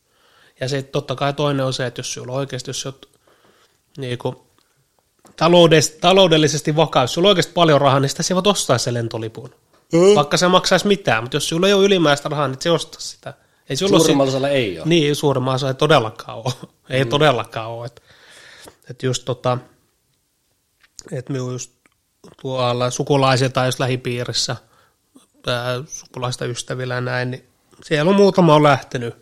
Ja sitten totta kai toinen on se, että jos sulla oikeasti, jos sä oot niin kuin, taloudellisesti, taloudellisesti vakaa, jos sulla on oikeasti paljon rahaa, niin sitä sä voit ostaa se lentolipun. Mm. Vaikka se maksaisi mitään, mutta jos sulla ei ole ylimääräistä rahaa, niin se ostaa sitä. Ei sulla Suurimmalla osalla ei ole. niin, suurimman osa ei todellakaan ole. *laughs* Ei mm. todellakaan ole. Että et just tota, että minun just tuolla sukulaisilta tai just lähipiirissä, ää, sukulaista ystävillä ja näin, niin siellä on muutama on lähtenyt,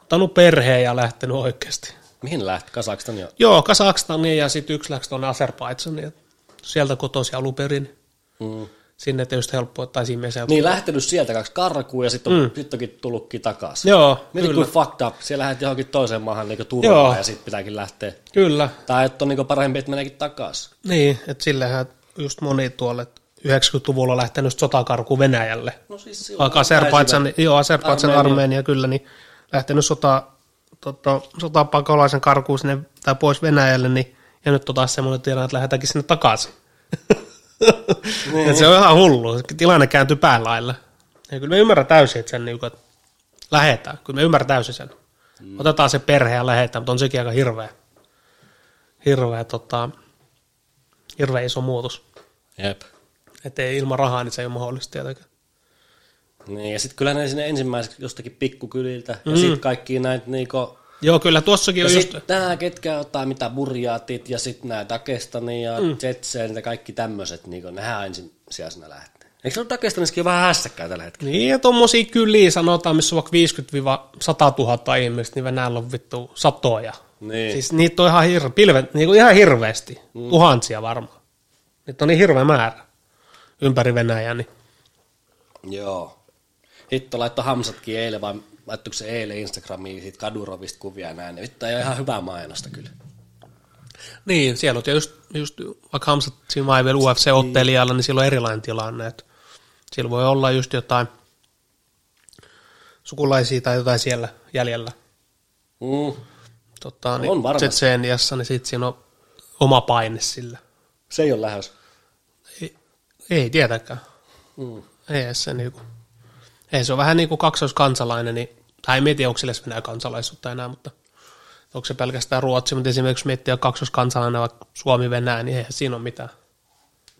ottanut perheen ja lähtenyt oikeasti. Mihin lähti? Kazakstan jo? Joo, Kasakstaniin ja sitten yksi lähti tuonne Azerbaidsaniin. Sieltä kotoisin alun perin. Mm. Sinne tietysti helppoa, tai siinä mielessä Niin lähtenyt sieltä kaksi karkuun ja sitten on, mm. sit onkin tullutkin takaisin. Joo, Mieti kyllä. kuin fucked up. Siellä lähdet johonkin toiseen maahan niinku turvaan Joo. ja sitten pitääkin lähteä. Kyllä, Tai että on niinku parempi, että meneekin takaisin. Niin, että sillähän just moni tuolle että 90-luvulla lähtenyt sotakarku Venäjälle. No siis silloin Vaikka Azerbaidsan, joo, Azerbaidsan Armeenia. Armeenia kyllä, niin lähtenyt sota tota, sotapakolaisen karkuun sinne tai pois Venäjälle, niin ja nyt on taas semmoinen tilanne, että lähdetäänkin sinne takaisin. *laughs* niin. se on ihan hullu. Tilanne kääntyy päälailla. Ja kyllä me ymmärrän täysin, että sen niin kuin, että lähetään. Kyllä me ymmärrän täysin sen. Mm. Otetaan se perhe ja lähetään, mutta on sekin aika hirveä. Hirveä, tota, hirveä iso muutos. Jep. Että ei ilman rahaa, niin se ei ole mahdollista tietenkään. Niin, ja sitten kyllä ne sinne ensimmäiseksi jostakin pikkukyliltä, mm. ja sitten kaikki näitä niinku... Joo, kyllä tuossakin Ja on just... nämä, ketkä ottaa mitä burjaatit, ja sitten nämä Dagestani ja mm. Jetsen ja kaikki tämmöiset, niinku, nehän ensisijaisena lähtee. Eikö se ole Dagestanissakin vähän hässäkkää tällä hetkellä? Niin, ja tuommoisia kyliä sanotaan, missä on vaikka 50-100 000 ihmistä, niin Venäjällä on vittu satoja. Niin. Siis niitä on ihan, hirve, pilve, niin kuin ihan hirveästi, mm. tuhansia varmaan. Niitä on niin hirveä määrä ympäri Venäjää. Niin. Joo. Hitto laittoi Hamsatkin eilen, vai laittoiko se eilen Instagramiin siitä Kadurovista kuvia ja näin. niin Vittu, ei ole ihan hyvää mainosta kyllä. niin, siellä on just, just vaikka Hamsat siinä vai vielä UFC-ottelijalla, niin siellä on erilainen tilanne. Että siellä voi olla just jotain sukulaisia tai jotain siellä jäljellä. Mm. Tota, On niin varmasti. Tsetseeniassa, niin sitten siinä on oma paine sillä. Se ei ole lähes. Ei, ei tietenkään. Mm. Ei se niinku, ei se on vähän niin kuin kaksoiskansalainen, niin, tai en mieti, onko sillä edes Venäjän kansalaisuutta enää, mutta onko se pelkästään Ruotsi, mutta esimerkiksi jos miettii kaksoiskansalainen vaikka Suomi-Venäjä, niin eihän siinä ole mitään.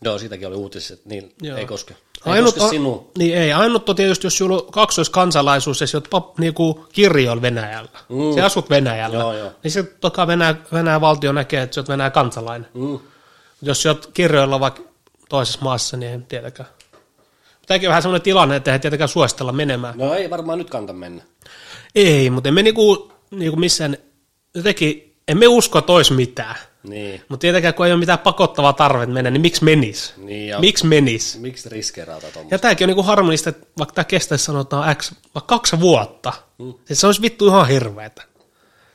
Joo, siitäkin oli uutisissa, että niin Joo. ei koske. Ei Ainut, koske sinua. Niin ei, ainut on tietysti, jos sulla on kaksoiskansalaisuus ja oot pap, niinku kirjoilla Venäjällä. Mm. Se asut Venäjällä. Joo, joo. Niin se toka Venäjä, Venäjän valtio näkee, että sä oot Venäjän kansalainen. Mm. Jos sä oot kirjoilla vaikka toisessa maassa, niin ei tietenkään. Tämäkin on vähän semmoinen tilanne, että ei tietenkään suositella menemään. No ei varmaan nyt kanta mennä. Ei, mutta emme niinku, niinku missään, jotenkin, emme usko, olisi mitään. Niin. Mutta tietenkään, kun ei ole mitään pakottavaa tarvetta mennä, niin miksi menis? Niin ja Miksi menis? miksi riskeerata tuommoista? Ja tämäkin on niinku harmillista, että vaikka tämä kestäisi sanotaan X, vaikka kaksi vuotta, mm. siis se olisi vittu ihan hirveetä.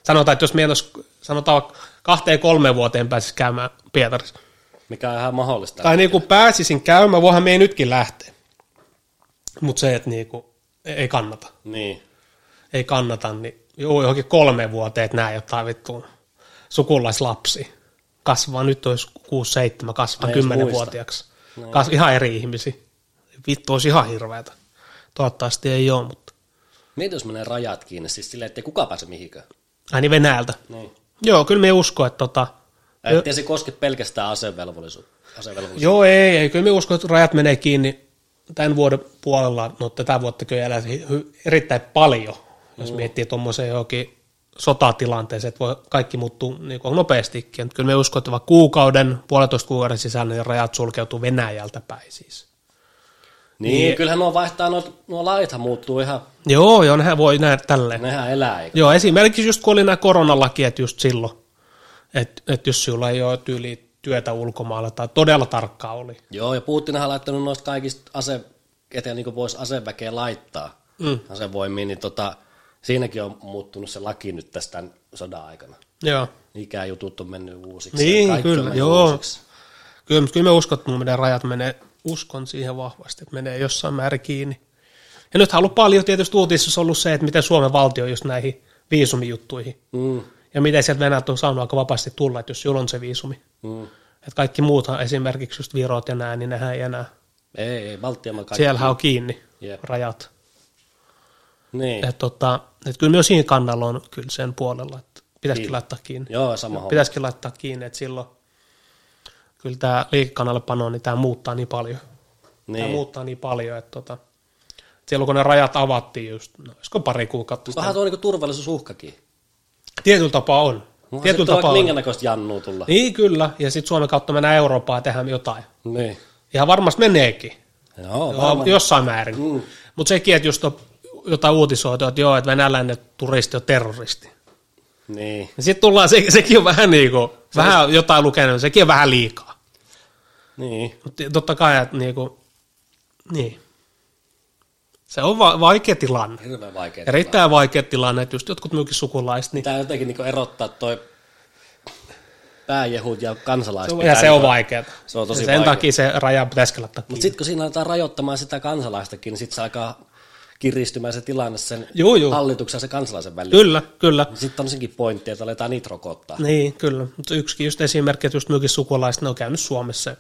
Sanotaan, että jos meidän olisi, sanotaan kahteen kolmeen vuoteen pääsisi käymään Pietarissa. Mikä on ihan mahdollista. Tai niinku pääsisin käymään, voihan me ei nytkin lähteä. Mutta se, että niinku, ei kannata. Niin. Ei kannata, niin joo, johonkin kolme vuoteen, että näin jotain vittu sukulaislapsi. Kasvaa, nyt olisi 6-7, kasvaa Ei edes 10-vuotiaaksi. Kas, ihan eri ihmisiä. Vittu olisi ihan hirveätä. Toivottavasti ei ole, mutta... Mieti, jos menee rajat kiinni, siis silleen, ettei kukaan pääse mihinkään. Ai niin Venäjältä. Niin. Joo, kyllä me usko, että tota... Ettei se koske pelkästään asevelvollisuutta. asevelvollisuutta. Joo, ei, ei. Kyllä me usko, että rajat menee kiinni tämän vuoden puolella. No tätä vuotta kyllä elää erittäin paljon, jos mm. miettii tuommoiseen johonkin sotatilanteeseen, että voi kaikki muuttuu niin kuin nopeastikin. Kyllä me usko, että vaikka kuukauden, puolitoista kuukauden sisällä ne rajat sulkeutuu Venäjältä päin siis. Niin, Niin. kyllähän nuo vaihtaa, nuo, nuo laithan muuttuu ihan, Joo, joo, nehän voi nähdä tälleen. nehän elää, eikö? Joo, esimerkiksi just kun oli nämä koronalaki, että just silloin, että, että jos sulla ei ole tyyli työtä ulkomailla tai todella tarkkaa oli. Joo, ja Putinhan on laittanut noista kaikista ase, eteen niin voisi aseväkeä laittaa Mm. asevoimiin, niin tota, siinäkin on muuttunut se laki nyt tästä tämän sodan aikana. Joo. Ikäjutut on mennyt uusiksi. Niin, ja kaikki kyllä, joo. Uusiksi. Kyllä, kyllä me uskon, että meidän rajat menee, uskon siihen vahvasti, että menee jossain määrin kiinni. Ja nyt on ollut paljon tietysti uutisissa ollut se, että miten Suomen valtio just näihin viisumijuttuihin. Mm, Ja miten sieltä Venäjät on saanut aika vapaasti tulla, että jos sulla on se viisumi. mm. Että kaikki muuthan, esimerkiksi just Virot ja nämä, niin nehän ei enää. Ei, ei, Baltian kaikki. Siellähän on kiinni Jep. rajat. Niin, Että tota, et kyllä myös siinä kannalla on kyllä sen puolella, että pitäisikin Niin. laittaa kiinni. joo, sama homma. Pitäisikin laittaa kiinni, että silloin kyllä tämä liikekannallepano, niin tämä muuttaa niin paljon. Tämä Niin. muuttaa niin paljon, että tota, silloin kun ne rajat avattiin just, no, olisiko pari kuukautta. Vähän tuo niinku turvallisuusuhkakin. Tietyllä tapaa on. Onhan Tietyllä tapaa on. minkä näköistä jannua tulla. Niin kyllä, ja sitten Suomen kautta mennään Eurooppaan ja tehdään jotain. Niin. Ihan varmasti meneekin, Joo, joo, jossain määrin. Mm. Mutta sekin, että just on jotain uutisoitu, että joo, että venäläinen turisti on terroristi. Niin. Sitten tullaan, se, sekin on vähän niin kuin, vähän jotain lukenut, sekin on vähän liikaa. Niin. Mutta totta kai, että niin kuin, niin. Se on va- vaikea tilanne. Hirveän vaikea. Erittäin vaikea tilanne, että just jotkut minunkin sukulaiset, niin Pitää jotenkin niinku erottaa toi pääjehut ja kansalaiset. ja se on vaikeaa. Se on tosi ja sen vaikea. takia se raja pitäisi laittaa Mutta sitten kun siinä aletaan rajoittamaan sitä kansalaistakin, niin sitten se alkaa kiristymään se tilanne sen Juu, juu. hallituksen ja sen kansalaisen välillä. Kyllä, kyllä. Sitten on senkin pointti, että aletaan niitä rokottaa. Niin, kyllä. Mutta yksikin just esimerkki, että just myöskin sukulaiset, ne on käynyt Suomessa,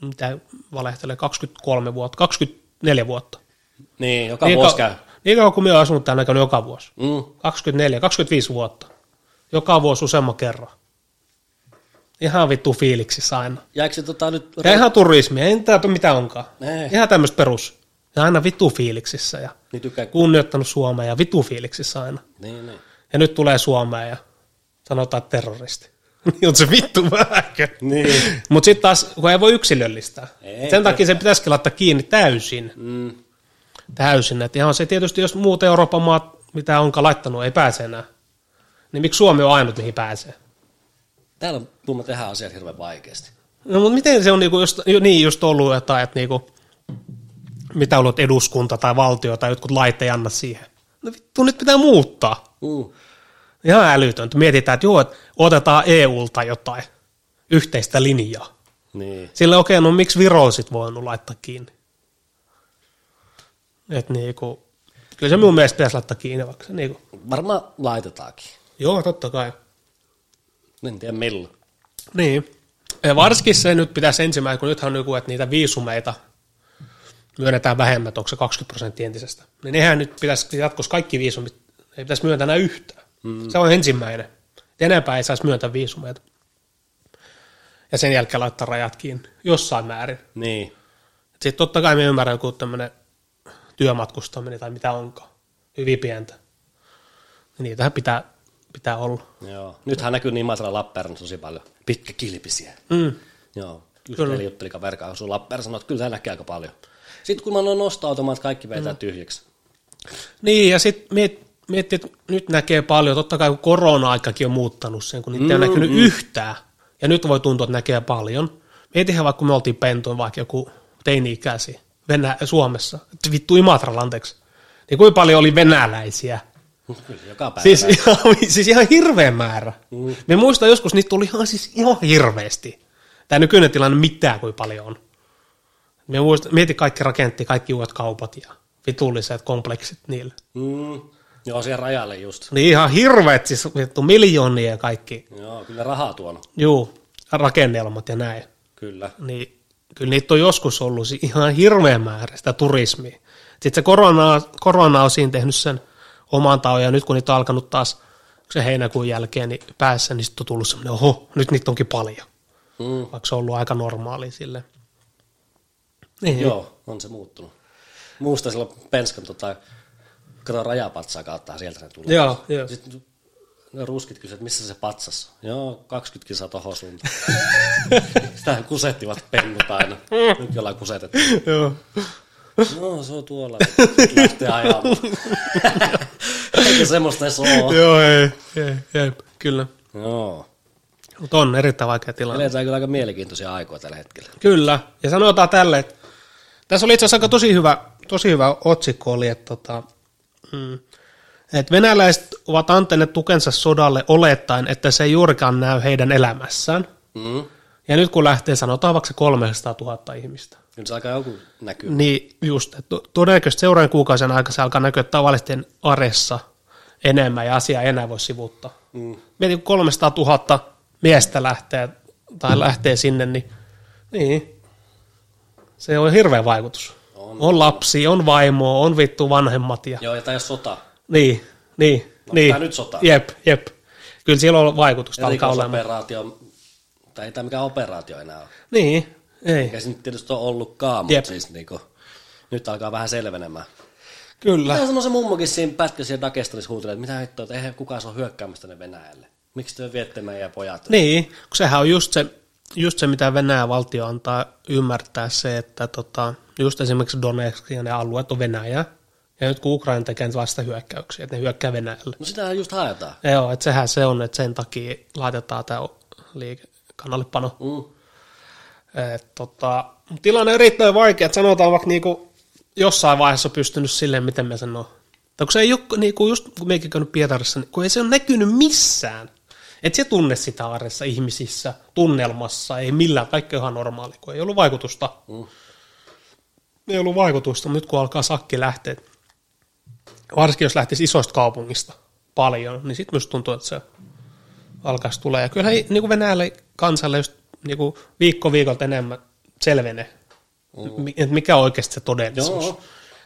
mitä valehtelee, 23 vuotta, 24 vuotta. Niin, joka Niin, vuosi kau- käy. niin kauan kuin minä olen asunut täällä, käynyt joka vuosi. Mm. 24, 25 vuotta. Joka vuosi useamman kerran. Ihan vittu fiiliksissä aina. Jäikö se tota nyt... Ja ihan turismi, ei tämä mitä onkaan. Ei. Ihan tämmöistä perus. Ja aina vittu fiiliksissä ja Niin tykkää... kunnioittanut Suomea ja vittu fiiliksissä aina. Niin, niin. Ja nyt tulee Suomeen ja sanotaan terroristi. *laughs* niin on se vittu vähäkö. Niin. Mutta sitten taas, kun ei voi yksilöllistää. Ei, Sen takia se pitäisikin laittaa kiinni täysin. Mm. Täysin. Et ihan se tietysti, jos muut Euroopan maat, mitä onkaan laittanut, ei pääse enää. Niin miksi Suomi on ainut, mihin pääsee? Täällä on kuulemma tehdään asiat hirveän vaikeasti. No, mutta miten se on niinku just, ju- niin just ollut jotain, että niinku, mitä ollut eduskunta tai valtio tai jotkut lait ei anna siihen. No vittu, nyt pitää muuttaa. Mm. Ihan älytöntä. Mietitään, että joo, että otetaan EUlta jotain yhteistä linjaa. Niin. Sillä okei, no miksi Viro sit voinut laittaa kiinni? Et niinku, kyllä se mun mielestä pitäisi laittaa kiinni, vaikka niinku, Varmaan laitetaankin. joo, totta kai. En tiedä milloin. Niin. Ja varsinkin se nyt pitäisi ensimmäinen, kun nythän on joku, että niitä viisumeita myönnetään vähemmän, että onko se 20 prosenttia entisestä. Niin nehän nyt pitäisi jatkossa kaikki viisumit, ei pitäisi myöntää enää yhtään. Mm. Se on ensimmäinen. Enempää ei saisi myöntää viisumeita. Ja sen jälkeen laittaa rajat kiinni, jossain määrin. Niin. Sitten totta kai me ymmärrän joku tämmöinen työmatkustaminen tai mitä onkaan, hyvin pientä. Niitähän pitää, pitää olla. Joo. Nythän näkyy niin Imatra Lappeenrannassa tosi paljon. Pitkä kilpisiä. Mm. Joo. Kyllä. eli jutteli kaverkaan, asuu Lappeenrannassa, sanoi, että kyllä tämä näkee aika paljon. Sitten kun mä noin nosto-automaat, kaikki vetää mm. tyhjäksi. Niin, ja sitten miet, miettii, että nyt näkee paljon, totta kai kun korona-aikakin on muuttanut sen, kun niitä mm, ei ole näkynyt mm. yhtään, ja nyt voi tuntua, että näkee paljon. Mietihän vaikka kun me oltiin pentoin vaikka joku teini-ikäisiä Venä- Suomessa, vittu Imatralla, anteeksi, niin kuinka paljon oli venäläisiä, Kyllä, joka päivä. Siis ihan, siis ihan hirveä määrä. Mm. Me muistan joskus, niitä tuli ihan, siis ihan hirveästi. Tämä nykyinen tilanne mitään kuin paljon on. Me muistan, mieti kaikki rakentti, kaikki uudet kaupat ja vitulliset kompleksit niille. Mm. Joo, siihen rajalle just. Niin ihan hirveät, siis vittu miljoonia ja kaikki, Joo, kyllä rahaa tuonut. juu, rakennelmat ja näin. Kyllä. Niin kyllä niitä on joskus ollut ihan hirveä määrä sitä turismia. Sitten se korona, korona on siinä tehnyt sen oman taon, ja nyt kun niitä on alkanut taas se heinäkuun jälkeen niin päässä, niin sitten on tullut semmoinen, oho, nyt niitä onkin paljon, Mm. vaikka se on ollut aika normaali sille. Niin, Joo, on se muuttunut. Muista silloin Penskan tota, kato rajapatsaa kautta sieltä ne tulee. Joo, joo. Sitten ruskit kysyivät, missä se patsas? Joo, 20 kilsaa tohon suuntaan. *laughs* Sitä kusettivat pennut aina. Nyt jollain kusetettu. joo. No, se on tuolla. Lähtee ajamaan. *laughs* Eikä semmoista edes ole. Joo, ei, ei, ei, kyllä. Joo. Mutta on erittäin vaikea tilanne. Eletään kyllä aika mielenkiintoisia aikoja tällä hetkellä. Kyllä, ja sanotaan tälle, että tässä oli itse asiassa aika tosi hyvä, tosi hyvä otsikko oli, että, tota, mm, että venäläiset ovat antaneet tukensa sodalle olettaen, että se ei juurikaan näy heidän elämässään. Mm. Ja nyt kun lähtee, sanotaan vaikka se 300 000 ihmistä, Kyllä se aika joku näkyy. niin just, että to- todennäköisesti seuraavan kuukausien aikana se alkaa näkyä tavallisten aressa enemmän ja asia ei enää voi sivuttaa. Mm. Mietin, kun 300 000 miestä lähtee tai lähtee sinne, niin, niin se on hirveä vaikutus. On. On lapsi, on vaimo, on vittu vanhemmat ja Joo, ja tai jos sota. Niin, niin, No, niin. nyt sota. Jep, jep. Kyllä siellä on vaikutusta alkaa olemaan. Erikoisoperaatio, tai ei tämä mikään operaatio enää ole. Niin, ei. Eikä se nyt tietysti ole ollutkaan, mutta Jep. siis niinku, nyt alkaa vähän selvenemään. Kyllä. Tämä sanoi se mummokin siinä pätkässä siellä Dagestanissa huutelee, että mitä hittoa, että eihän kukaan saa hyökkäämästä tänne Venäjälle. Miksi te viette meidän pojat? Niin, kun sehän on just se, just se, mitä Venäjän valtio antaa ymmärtää se, että tota, just esimerkiksi Donetsk ja ne alueet on Venäjä. Ja nyt kun Ukraina tekee vasta hyökkäyksiä, että ne hyökkää Venäjälle. No sitähän just haetaan. Joo, että sehän se on, että sen takia laitetaan tämä liike kannallepano. Mm. Et, tota, tilanne on erittäin vaikea, että sanotaan vaikka niinku jossain vaiheessa pystynyt silleen, miten me sanoo. Tai kun se ei ole, niinku just kun meikin käynyt Pietarissa, niin kun ei se ole näkynyt missään. Et se tunne sitä arjessa ihmisissä, tunnelmassa, ei millään, kaikki on ihan normaali, kun ei ollut vaikutusta. Mm. Ei ollut vaikutusta, mutta nyt kun alkaa sakki lähteä, varsinkin jos lähtisi isoista kaupungista paljon, niin sitten myös tuntuu, että se alkaisi tulla. Ja kyllähän niin kuin Venäjälle kansalle just niin kuin viikko viikolta enemmän selvenee, mm. että mikä on oikeasti se todellisuus. Joo.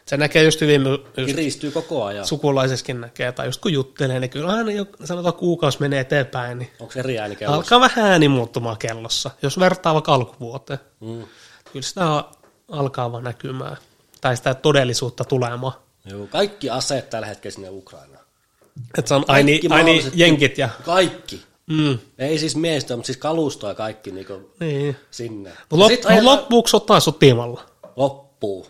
Se näkee just hyvin, just Kiristyy koko ajan. sukulaiseskin näkee, tai just kun juttelee, niin kyllä aina jo, sanotaan kuukausi menee eteenpäin, niin Onko eri ääni kellossa? alkaa vähän ääni muuttumaan kellossa, jos vertaa vaikka alkuvuoteen. Mm. Kyllä sitä alkaa vaan näkymään, tai sitä todellisuutta tulemaan. Joo, kaikki aseet tällä hetkellä sinne Ukrainaan. Että se on aini, Kaikki aini jenkit ja... Kaikki. Mm, Ei siis miestä, mutta siis kalustoa kaikki niinku niin. sinne. Mutta lop, mut ajetaan- loppuuko sotaa sotimalla? loppuu.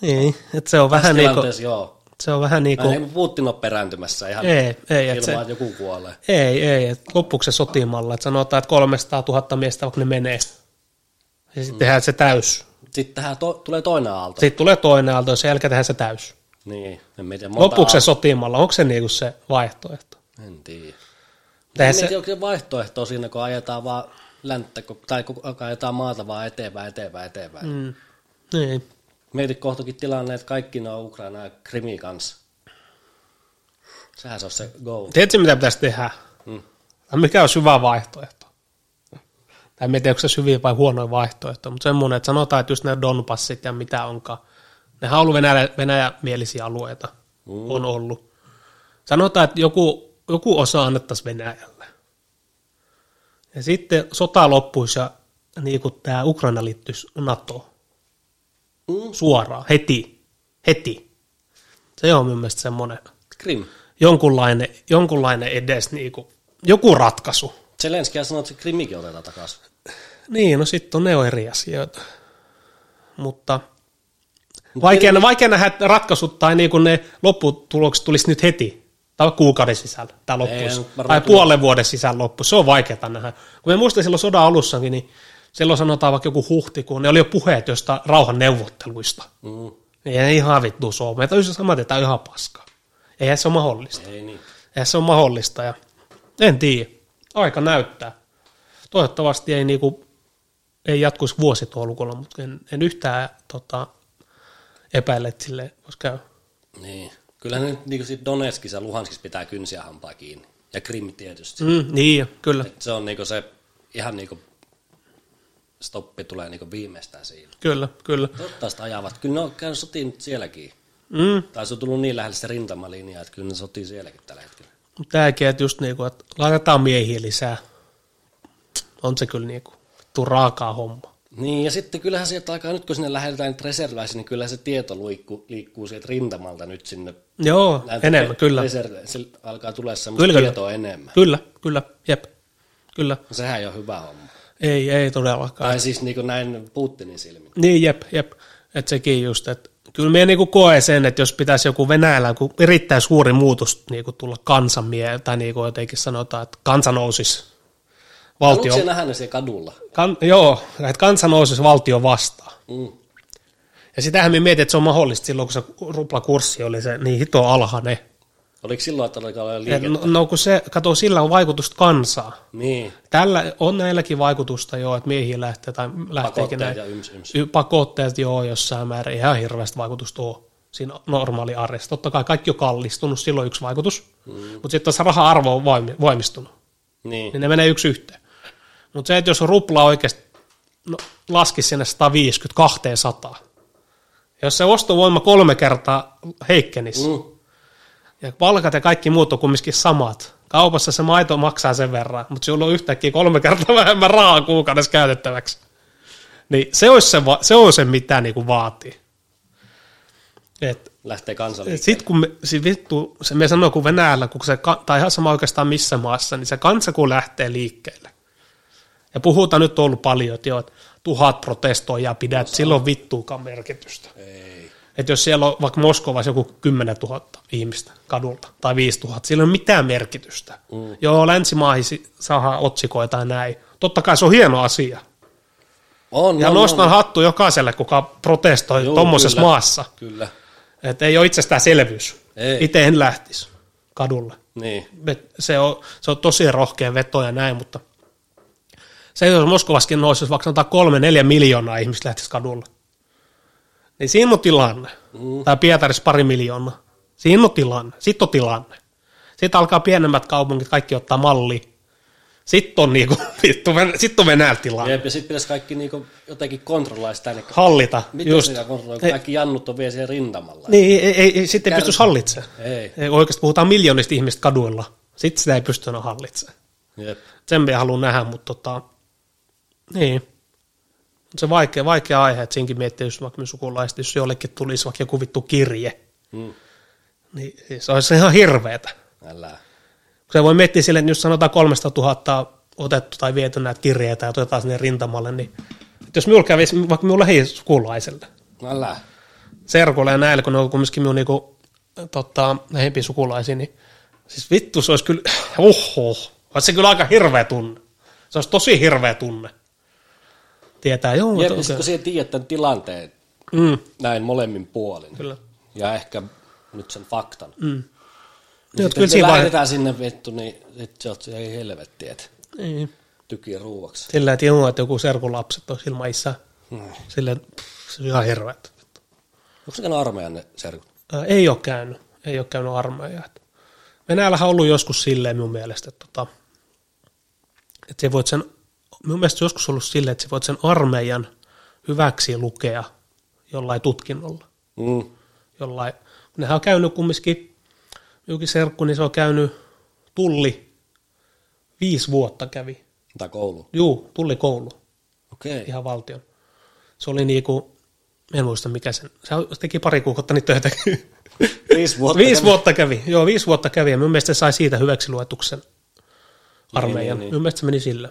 Niin, että se on vähän Tässä niinku, tilanteessa joo. se on vähän niinku, Ei Putin ole perääntymässä ihan ei, ei, että ilman, se, että joku kuolee. ei, ei, että loppuuko se sotimalla, että sanotaan, että 300 000 miestä, vaikka ne menee, ja sitten tehdään se täys. Sitten to, tulee toinen aalto. Sitten tulee toinen aalto, ja sen jälkeen tehdään se täys. Niin, en tiedä. monta Loppuuko se sotimalla, onko se niinku se vaihtoehto? En tiedä. En se, onko se vaihtoehto siinä, kun ajetaan vaan länttä, tai kun ajetaan maata vaan eteenpäin, eteenpäin, eteenpäin. Mm. niin. Mieti kohtakin tilanne, että kaikki ne on Ukraina ja Krimi kanssa. Sehän se on se go. Tiedätkö, mitä pitäisi tehdä? Mm. Tai mikä on hyvä vaihtoehto? Tai en tiedä, onko se hyviä vai huonoja vaihtoehto, mutta semmoinen, että sanotaan, että just ne Donbassit ja mitä onkaan, nehän on ollut Venäjä, Venäjämielisiä alueita, mm. on ollut. Sanotaan, että joku, joku osa annettaisiin Venäjälle. Ja sitten sota loppuisi ja niin kuin tämä Ukraina liittyisi NATOon Mm. suoraan, heti, heti. Se on minun mielestä semmoinen Krim. jonkunlainen, jonkunlainen edes niinku, joku ratkaisu. Zelenski sanoi, että se Krimikin otetaan takaisin. Niin, no sitten on ne on eri asioita. Mutta vaikea, vaikea nähdä ratkaisut tai niinku ne lopputulokset tulisi nyt heti. Tai kuukauden sisällä tämä loppuisi. varmaan Tai puolen vuoden sisällä loppu. Se on vaikeaa nähdä. Kun me muistan silloin sodan alussakin, niin silloin sanotaan vaikka joku huhtikuun, ne oli jo puheet jostain rauhan neuvotteluista. Mm. Ei ihan vittu se ole. Meitä on sama, että ihan paskaa. Eihän se ole mahdollista. Ei niin. Eihän se ole mahdollista ja en tiedä. Aika näyttää. Toivottavasti ei, niinku, ei jatkuisi vuosi tuo lukulla, mutta en, en yhtään tota, epäile, että sille voisi käydä. Niin. Kyllähän nyt niin sit Donetskissa ja Luhanskissa pitää kynsiä hampaa kiinni. Ja Krim tietysti. Mm, niin, kyllä, Et se on niinku se ihan niinku stoppi tulee niinku viimeistään siinä. kyllä, kyllä. Toivottavasti ajavat. Kyllä ne on käynyt sotiin nyt sielläkin. Mm, Tai se on tullut niin lähelle se rintamalinja, että kyllä ne sotii sielläkin tällä hetkellä. tämäkin, että just niinku, että laitetaan miehiä lisää. On se kyllä niinku, tuu raakaa homma. Niin, ja sitten kyllähän sieltä alkaa, nyt kun sinne lähdetään nyt reserviläisiin, niin kyllä se tieto liikkuu, liikkuu sieltä rintamalta nyt sinne. Joo, enemmän, kyllä. Reservi, se alkaa tulla semmoista Kyllä, kyllä. tietoa enemmän. Kyllä, kyllä, jep, kyllä. Sehän ei ole hyvä homma. Ei, ei todellakaan. Tai siis niin kuin näin Putinin silmin. Niin, jep, jep. Että sekin just, että kyllä minä niinku koen sen, että jos pitäisi joku Venäjällä, kun erittäin suuri muutos niinku tulla kansanmie, tai niinku jotenkin sanotaan, että kansa nousisi valtio, Haluatko nähdä ne siellä kadulla? kan, joo, että kansa nousisi valtio vastaan. Mm. Ja sitähän me mietin, että se on mahdollista silloin, kun se ruplakurssi oli se niin hito alhainen. Oliko silloin, että alkaa olla Et liikettä? No, no, kun se, kato, sillä on vaikutusta kansaa. Niin, Tällä on näilläkin vaikutusta jo, että miehiä lähtee tai lähteekin pakotteet näin. ja yms, yms. Y- pakotteet joo jossain määrin, ihan hirveästi vaikutusta on siinä normaali arjessa. Totta kai kaikki on kallistunut, silloin yksi vaikutus, mm. mutta sitten taas raha-arvo on voimi- voimistunut, Niin. niin ne menee yksi yhteen. Mutta se, että jos rupla oikeasti no, laskisi sinne 150-200, jos se ostovoima kolme kertaa heikkenisi, mm. Ja palkat ja kaikki muut on kumminkin samat, kaupassa se maito maksaa sen verran, mutta sulla on yhtäkkiä kolme kertaa vähemmän rahaa kuukaudessa käytettäväksi. Niin se olisi se, se, on se mitä niinku vaatii. Et, Lähtee kansalliin. sitten kun me, sit vittu, se me sanoo, kun Venäjällä, kun se, tai ihan sama oikeastaan missä maassa, niin se kansa kun lähtee liikkeelle. Ja puhutaan nyt on ollut paljon, että, joo, että tuhat protestoijaa pidät, sillä on vittuukaan merkitystä. Ei. Että jos siellä on vaikka Moskovassa joku 10 000 ihmistä kadulta tai 5 000, sillä ei ole mitään merkitystä. Mm. Joo, länsimaahin si- saadaan otsikoita ja näin. Totta kai se on hieno asia. On, Ja on, nostan on. hattu jokaiselle, kuka protestoi tuommoisessa maassa. Kyllä. Että ei ole itsestäänselvyys. Itse en lähtisi kadulle. Niin. Et Se on, se on tosi rohkea veto ja näin, mutta se, jos Moskovaskin nousisi vaikka sanotaan kolme, neljä miljoonaa ihmistä lähtisi kadulle, niin siinä on tilanne. Mm. Tai Pietarissa pari miljoonaa. Siinä on tilanne. Sitten on tilanne. Sitten alkaa pienemmät kaupungit, kaikki ottaa malli. Sitten on, niinku, *laughs* vittu, sitten on Venäjällä tilanne. Jep, ja sitten pitäisi kaikki niinku jotenkin kontrolloida sitä. Niin, Hallita. miten just. sitä kontrolloida, kun kaikki jannut on vielä siellä rintamalla? Niin, ei, ei, ei, sitten ei Kär- pysty hallitsemaan. Ei. Ei, oikeasti puhutaan miljoonista ihmistä kaduilla. Sitten sitä ei pysty enää hallitsemaan. Jep. Sen minä haluan nähdä, mutta tota, niin. On se vaikea, vaikea aihe, että siinkin miettii, jos vaikka sukulaiset, jos jollekin tulisi vaikka joku vittu kirje, Mm. niin se olisi ihan hirveetä. Älä. Se voi miettiä sille, että jos sanotaan 300 000 otettu tai viety näitä kirjeitä ja otetaan sinne rintamalle, niin että jos minulla kävisi vaikka minun lähisukulaiselle, Älä. serkulle ja näille, kun ne on kumminkin minun niinku, tota, lähempiä sukulaisia, niin siis vittu se olisi kyllä, *clears throat* oho, olisi se kyllä aika hirveä tunne. Se olisi tosi hirveä tunne. Tietää, joo, Jep, mutta ja okay. sitten kun siellä tiedät tämän tilanteen mm, näin molemmin puolin, kyllä. ja ehkä nyt sen faktan, Mm. niin sitten kyllä siinä vaihe- lähdetään sinne vittu, niin sit se oot ei helvetti, että Niin. tykiä ruuaksi. Sillä että joo, että joku serkun lapset olisi ilman isää. Mm. Pff, se on ihan hirveä. Onko se käynyt armeijan ne serkut? Ää, ei ole käynyt, ei ole käynyt armeijaa. Et Venäjällähän on ollut joskus silleen minun mielestä, että, tota, että se voit sen, minun mielestä joskus ollut silleen, että sä voit sen armeijan hyväksi lukea jollain tutkinnolla. Mm. Jollain, nehän on käynyt kumminkin, jokin serkku, niin se on käynyt tulli, viisi vuotta kävi. Tai koulu. Juu, tulli koulu, Okei. ihan valtion. Se oli niinku, en muista mikä sen, se teki pari kuukautta niitä töitä. Viisi vuotta. Viisi kävi- vuotta kävi, joo, viisi vuotta kävi, ja minun mielestä sai siitä hyväksi luetuksen armeijan. niin, niin. Minun mielestä se meni sillä,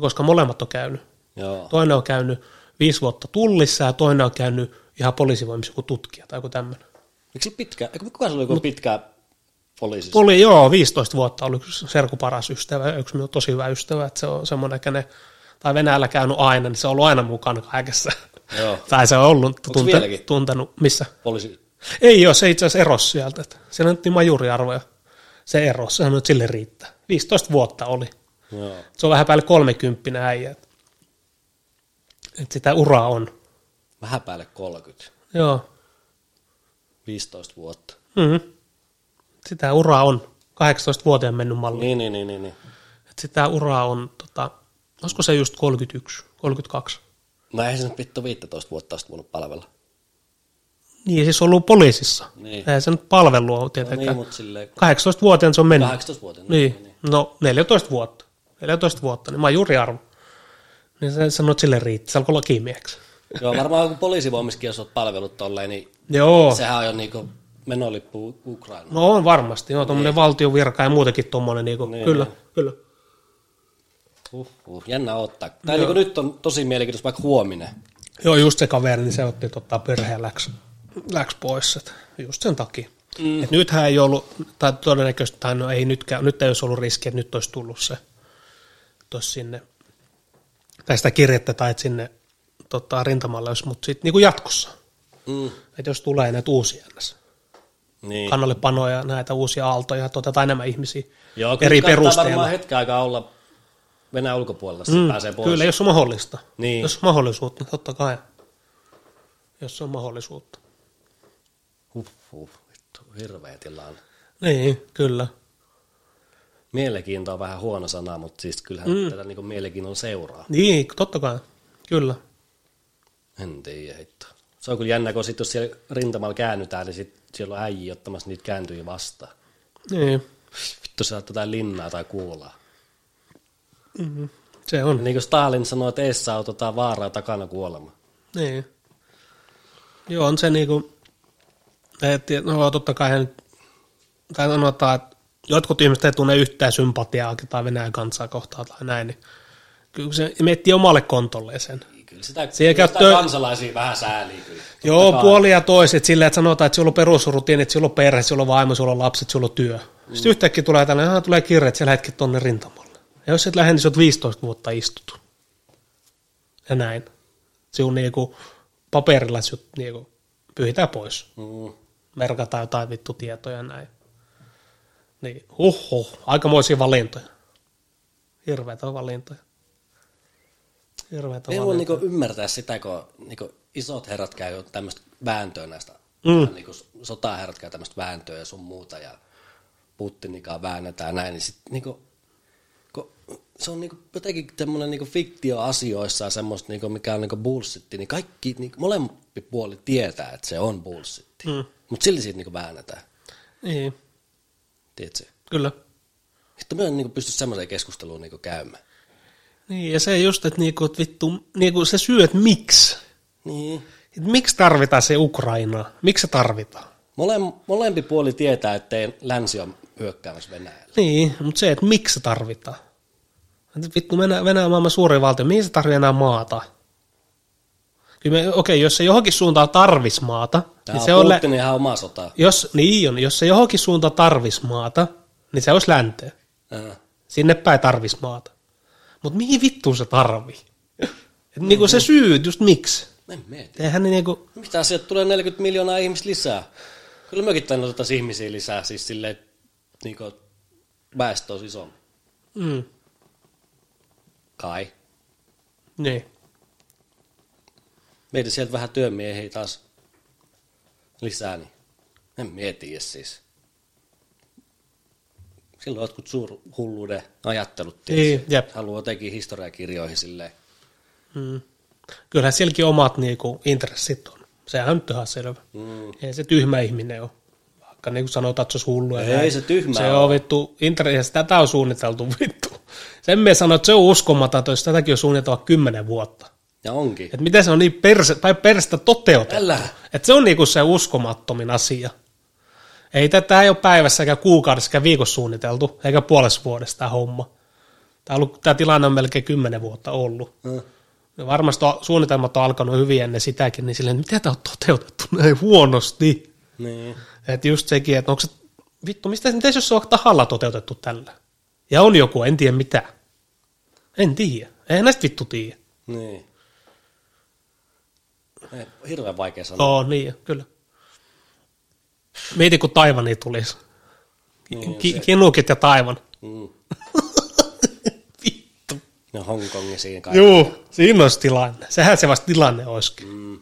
koska molemmat on käynyt. Joo. Toinen on käynyt viisi vuotta tullissa, ja toinen on käynyt ihan poliisivoimissa joku tutkija tai joku tämmöinen. Eikö se pitkä, eikö kuka se oli, kun pitkää poliisissa? Oli joo, 15 vuotta oli yksi Serku paras ystävä, yksi minun tosi hyvä ystävä, että se on semmoinen, että ne, tai Venäjällä käynyt aina, niin se on ollut aina mukana kaikessa. Joo. *laughs* tai se on ollut tunte, vieläkin? tuntenut, missä? Poliisi. Ei ole, se itse asiassa erosi sieltä. Että siellä on nyt niin majuriarvoja. Se erosi, sehän nyt sille riittää. 15 vuotta oli. Joo. Se on vähän päälle 30 äijä. Että et sitä uraa on. Vähän päälle 30. Joo. 15 vuotta. Mm-hmm. Sitä uraa on. 18-vuotiaan mennyt malli. Niin, niin, niin, niin. niin. Et sitä uraa on, tota, olisiko se just 31, 32? No ei se nyt vittu 15 vuotta olisi voinut palvella. Niin, siis ollut poliisissa. Niin. Eihän se nyt palvelu ole No tietenkään. niin, mutta silleen 18-vuotiaan se on mennyt. 18 vuotta. Niin, no 14 vuotta. 14 vuotta, niin majuriarvo. Niin sä sanoit sille riittää, se alkoi lakimieheksi. Joo, varmaan kun poliisivoimiskin, jos olet palvellut tolleen, niin Joo, sehän on jo niinku menolippu Ukraina. no on varmasti. Joo, tuommoinen valtion virka ja muutenkin tuommoinen, niinku, Niin, kyllä, niin. kyllä. Uh, uh, jännä ottaa. Tai niinku nyt on tosi mielenkiintoista vaikka huominen. Joo, just se kaveri, niin se otti tota perheen läks, läks pois. Et just sen takia. Mm. Et nythän ei ollut, tai todennäköisesti, tai no ei nytkään, nyt ei olisi ollut riski, että nyt olisi tullut se, tos sinne, tai sitä kirjettä tai sinne tota, rintamalle mutta sitten niin jatkossa. Mm. Että jos tulee näitä uusia ns. Niin. kannallepanoja, näitä uusia aaltoja, että otetaan enemmän ihmisiä Joo, kyllä eri perusteella. varmaan hetken aikaa olla Venäjän ulkopuolella, mm, pääsee pois. Kyllä, jos on mahdollista. Niin. Jos on mahdollisuutta, niin totta kai. Jos on mahdollisuutta. Huh, huh, vittu, hirveä tilanne. Niin, kyllä. Mielenkiinto on vähän huono sana, mutta siis kyllähän mm. tätä niin mielenkiinnon seuraa. Niin, totta kai. Kyllä. En tiedä, hitto. Se on kyllä jännä, kun sit, jos siellä rintamalla käännytään, niin sit siellä on äijä ottamassa niitä kääntyjä vastaan. Niin, Vittu, sä jotain linnaa tai kuulaa. se on. Niin kuin Stalin sanoi, että eessä on tota vaaraa takana kuolema. Niin. Joo, on se niinku, että no totta kai hän, tai sanotaan, että jotkut ihmiset ei tunne yhtään sympatiaa tai Venäjän kansaa kohtaan tai näin, niin kyllä se miettii omalle kontolleen sen. Kyllä sitä, Siihen kyllä sitä kansalaisia vähän sääliä kyllä. Joo, kai. puoli ja toiset silleen, että sanotaan, että sulla on perusrutiini, että sulla on perhe, sulla on vaimo, sulla on lapset, sulla on työ. Mm. Sitten yhtäkkiä tulee tällainen, että tulee kirje, että sä lähdetkin tonne rintamalle. Ja jos et lähde, niin sä oot 15 vuotta istuttu. Ja näin. Sinun niinku paperilla sut niinku pyhitään pois. Mm. Merkataan jotain vittu tietoja ja näin. Niin, huhhuh, aikamoisia valintoja. Hirveitä valintoja. Hirveitä Ei voi valintoja. niinku ymmärtää sitä, kun niinku isot herrat käy tämmöistä vääntöä näistä mm. niin sotaherrat käy tämmöistä vääntöä ja sun muuta, ja Putinikaan väännetään näin, niin sit niin kuin, kun se on niin kuin, jotenkin tämmöinen niin fiktioasioissa ja semmoista, niin kuin, mikä on niin kuin bullshitti, niin kaikki, niin molempi puoli tietää, että se on bullshitti. Mm. Mutta silti siitä niin väännetään. Niin. Tiedätkö? Kyllä. Että me en niin pysty semmoiseen keskusteluun niin käymään. Niin, ja se just, että, niinku, että vittu, niinku se syy, että miksi. Niin. Et miksi tarvitaan se Ukraina? Miksi se tarvitaan? Mole, molempi puoli tietää, ettei länsi ole hyökkäämässä Venäjällä. Niin, mutta se, että miksi se tarvitaan. Vittu, Venäjä, Venäjä on maailman suurin valtio. Mihin se tarvitsee enää maata? Kyllä me, okei, jos se johonkin suuntaan tarvis maata, Tämä niin se on Putin ihan oma sota. Jos, niin on, jos se johonkin suuntaan tarvis maata, niin se olisi länteen. Uh-huh. Sinne päin tarvis maata. Mutta mihin vittuun se tarvii? Et niinku se syy, just miksi. En mieti. Eihän ne niinku... Mitä sieltä tulee 40 miljoonaa ihmistä lisää? Kyllä mekin tänne otetaan ihmisiä lisää, siis silleen, niinku väestö on isompi. Mm. Kai. Niin. Mieti sieltä vähän työmiehiä taas lisää, niin en mieti siis. Silloin jotkut suurhulluuden ajattelut, niin, jep. haluaa jotenkin historiakirjoihin silleen. Mm. Kyllähän sielläkin omat niinku, intressit on. Sehän on ihan selvä. Mm. Ei se tyhmä ihminen ole. Vaikka niin kuin sanotaan, että se olisi hullu. Ei näin. se tyhmä Se on vittu, intressissä tätä on suunniteltu vittu. Sen me sanoin, että se on uskomaton, jos tätäkin on suunniteltu kymmenen vuotta. Ja onkin. Että miten se on niin perse, tai perstä toteutettu. Älä. Että se on niinku se uskomattomin asia. Ei tätä ei ole päivässä eikä kuukaudessa eikä viikossa suunniteltu, eikä puolessa vuodessa tämä homma. Tämä, ollut, tämä tilanne on melkein kymmenen vuotta ollut. Mm. Ja varmasti suunnitelmat on alkanut hyvin ennen sitäkin, niin silleen, miten tämä on toteutettu *laughs* näin huonosti. Niin. Että just sekin, että onko se, vittu, mistä, miten jos se on tahalla toteutettu tällä? Ja on joku, en tiedä mitä. En tiedä. Eihän näistä vittu tiedä. Niin. Hirveän vaikea sanoa. Oo, niin, kyllä. Mieti, kun Taivani tulisi. Niin, Ki-. Kinukit ja Taivan. Mm. *laughs* Vittu. Ja Hongkongi siinä kaikki. Juu, siinä olisi tilanne. Sehän se vasta tilanne olisikin. Mm.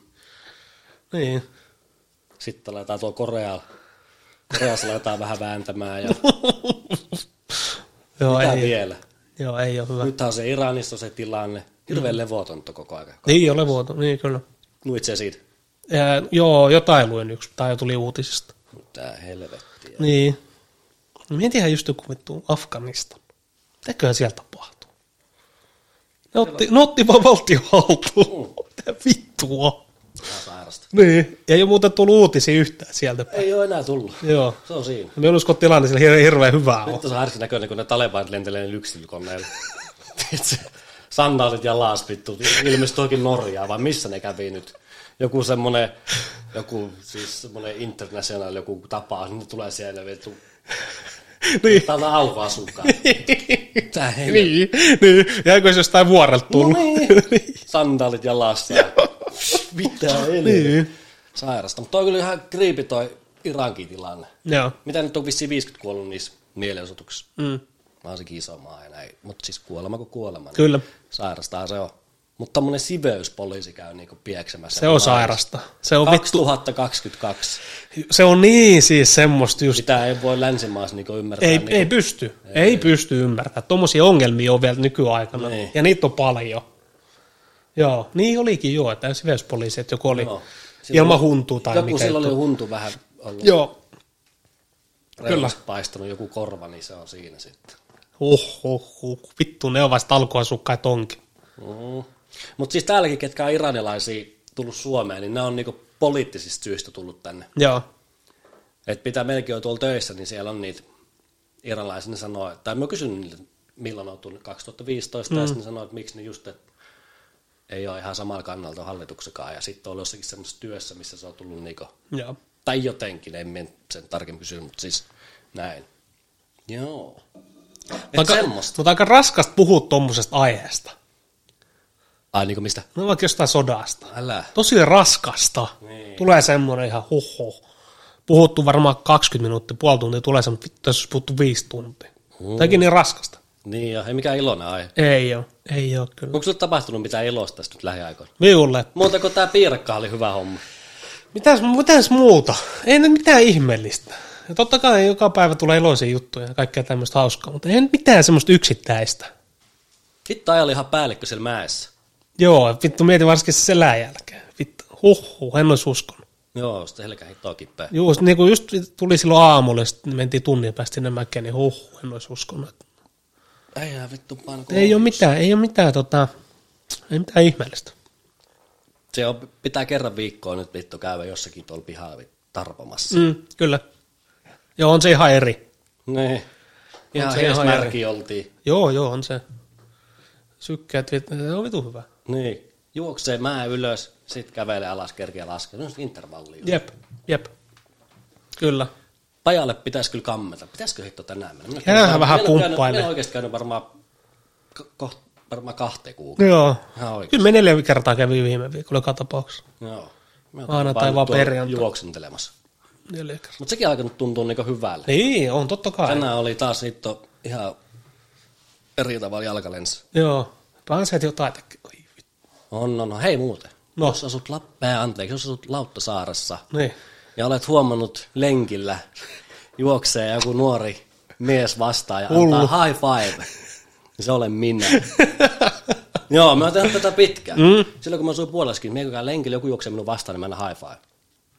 Niin. Sitten aletaan tuo Korea. Koreassa aletaan vähän vääntämään. Ja... Joo, Mitä ei, vielä? Joo, ei ole hyvä. Nythän on se Iranissa se tilanne. Hirveän mm. levotonta koko ajan. Niin, ole levoton, niin kyllä. Luit se siitä? Ja, joo, jotain luin yksi, tai tuli uutisista. Mitä helvettiä. Niin. Mietihän just joku vittu Afganistan. Mitäköhän siellä tapahtuu? Ne otti, ne otti vaan valtion haltuun. Mm. Mitä vittua? sairasta. Niin, ei ole muuten tullut uutisia yhtään sieltä. Ei ole enää tullut. Joo. Se on siinä. Me uskon tilanne siellä hirveän hyvää Nyt on se härski näköinen, kun ne talebanit lentelee yksilökoneella. *laughs* Sandaalit ja laas vittu. Ilmeisesti toikin Norjaa, vai missä ne kävi nyt? Joku semmonen, joku siis semmonen international joku tapaa, niin tulee siellä vittu. Niin. Tää on aukaa sunkaan. Tää Niin, niin. Jääkö se jostain vuorelta tullut? No *laughs* niin. Sandaalit ja laas. Mitä niin. Sairasta. Mutta toi kyllä ihan kriipi toi Irankin tilanne. Joo. Mitä nyt on vissiin 50 kuollut niissä mielenosoituksissa? Mm. Varsinkin iso maa ja näin. Mutta siis kuolema kuin kuolema. Niin kyllä. Sairastaa se on. Mutta tämmöinen siveyspoliisi käy niinku pieksemässä. Se on sairasta. Se on 2022. Vittu. Se on niin siis semmoista just. Sitä ei voi länsimaassa niinku ymmärtää. Ei, niinku... ei pysty. Ei, ei pysty ymmärtämään. Tuommoisia ongelmia on vielä nykyaikana. Niin. Ja niitä on paljon. Joo, niin olikin joo, että siveyspoliisi, että joku oli no, ilman huntua tai joku mikä. Joku oli huntu vähän ollut. Joo. Kyllä. paistanut joku korva, niin se on siinä sitten. Huh, huh, huh. Vittu, ne on vasta alkuasukkaita onkin. Mm. Mutta siis täälläkin, ketkä on iranilaisia tullut Suomeen, niin ne on niinku poliittisista syistä tullut tänne. Joo. Et pitää melkein olla tuolla töissä, niin siellä on niitä iranilaisia, ne sanoo, tai mä kysyn niille, milloin on tullut 2015, mm. ja sitten ne sanoo, että miksi ne just, että ei ole ihan samalla kannalta hallituksekaan, ja sitten on jossakin semmoisessa työssä, missä se on tullut niinku, Joo. tai jotenkin, en sen tarkemmin kysy, mutta siis näin. Joo. Aika, mutta aika raskasta puhua tuommoisesta aiheesta. Ai niin kuin mistä? No vaikka jostain sodasta. Älä. Tosi raskasta. Niin. Tulee semmoinen ihan huho. Puhuttu varmaan 20 minuuttia, puoli tuntia, tulee semmoinen, vittu, jos puhuttu viisi tuntia. Mm. Tämäkin niin raskasta. Niin ja ei mikään iloinen aihe. Ei ole, ei ole kyllä. Onko sinulle tapahtunut mitään ilosta tästä nyt lähiaikoina? Minulle. Muuta kuin tämä piirakka oli hyvä homma. Mitäs, mitäs muuta? Ei nyt mitään ihmeellistä. Ja totta kai joka päivä tulee iloisia juttuja ja kaikkea tämmöistä hauskaa, mutta ei mitään semmoista yksittäistä. Hitto ajali ihan päällikkö siellä mäessä. Joo, vittu mietin varsinkin se selän jälkeen. Vittu, huhhuh, en olisi uskonut. Joo, sitten helkä hittoa kippää. Joo, niin kuin just tuli silloin aamulla, sitten mentiin tunnin päästä sinne mäkeen, niin huhhuh, en olisi uskonut. Ei jää vittu paino Ei ole mitään, ei ole mitään, tota, ei mitään ihmeellistä. Se on, pitää kerran viikkoon nyt vittu käydä jossakin tuolla vittu tarpomassa. Mm, kyllä. Joo, on se ihan eri. Niin. Ihan se ihan märki oltiin. Joo, joo, on se. Sykkäät, se on vitu hyvä. Niin. Juoksee mää ylös, sit kävelee alas, kerkeä laskea. No intervallia. Jep, jep. Kyllä. Pajalle pitäisi kyllä kammeta. Pitäisikö hitto tänään mennä? Minä vähän on. Meillä on oikeasti käynyt varmaan, ko- varmaan kahteen kuukautta. Joo. Kyllä me neljä kertaa kävi viime viikolla joka tapauksessa. Joo. Maanantai vaan perjantai. Juoksentelemassa. Mutta sekin alkanut tuntua niinku hyvälle. Niin, on totta kai. Tänään oli taas hitto ihan eri tavalla jalkalens. Joo. Pääset jotain. On, on, on. Hei muuten. No. Jos asut, Lappeen, anteeksi, jos asut Lauttasaaressa Niin. ja olet huomannut lenkillä juoksee joku nuori mies vastaan ja Hullu. antaa high five, *laughs* niin se olen minä. *laughs* Joo, mä oon tehnyt tätä pitkään. Mm. Silloin kun mä asuin puolessakin, niin kun lenkillä joku juoksee minun vastaan, niin mä annan high five.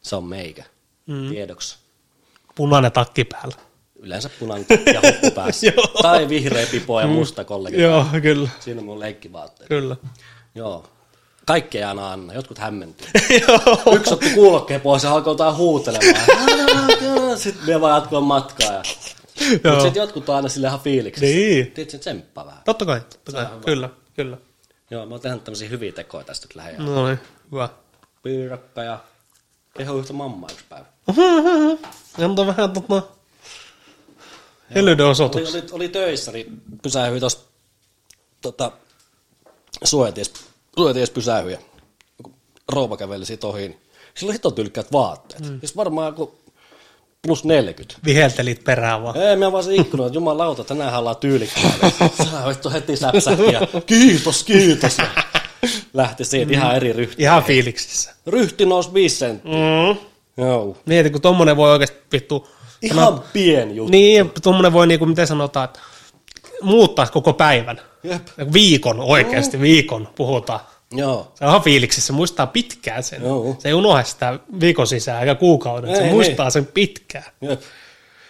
Se on meikä. Mm. Tiedoksi. Punainen takki päällä. Yleensä punainen ja huppu päässä. *laughs* Tai vihreä pipo ja musta kollegi. Joo, kyllä. Siinä on mun leikkivaatteet. Kyllä. Joo. Kaikkea ei aina anna, jotkut hämmentyy. *laughs* Joo. Yksi otti kuulokkeen pois ja alkoi jotain huutelemaan. *laughs* Sitten me vaan jatkua matkaa. Ja... Mutta sitten jotkut on aina sille ihan fiiliksessä. Niin. Tiedätkö, se tsemppaa vähän. Totta kai, totta kai. Kyllä, kyllä. Joo, mä oon tehnyt tämmöisiä hyviä tekoja tästä nyt. No niin, hyvä. Piirakka ja keho yhtä mammaa yksi päivä. *laughs* Antaa vähän tota... Helyyden Oli, oli, oli töissä, niin pysähyi tuossa tota, suojaties, suojaties pysähyi kun rouva käveli siitä ohi, niin sillä oli hiton tylkkäät vaatteet. Mm. Siis varmaan joku plus 40. Viheltelit perään vaan. Ei, mä vaan se ikkuna, että jumalauta, tänään ollaan tyylikkäitä. *laughs* Sä vittu heti säpsähti ja kiitos, kiitos. Ja lähti siitä ihan eri ryhti. Ihan fiiliksissä. Ryhti nousi 5 senttiä. Mm. Joo. Mieti, kun tommonen voi oikeasti vittu... Ihan pieni juttu. Niin, tommonen voi niinku, miten sanotaan, että muuttaa koko päivän. Jep. Viikon, oikeasti viikon puhutaan. Joo. Se on fiiliksissä, muistaa pitkään sen. Joo. Se ei unohda sitä viikon sisään eikä kuukauden, se Ei, muistaa sen pitkään. Jep.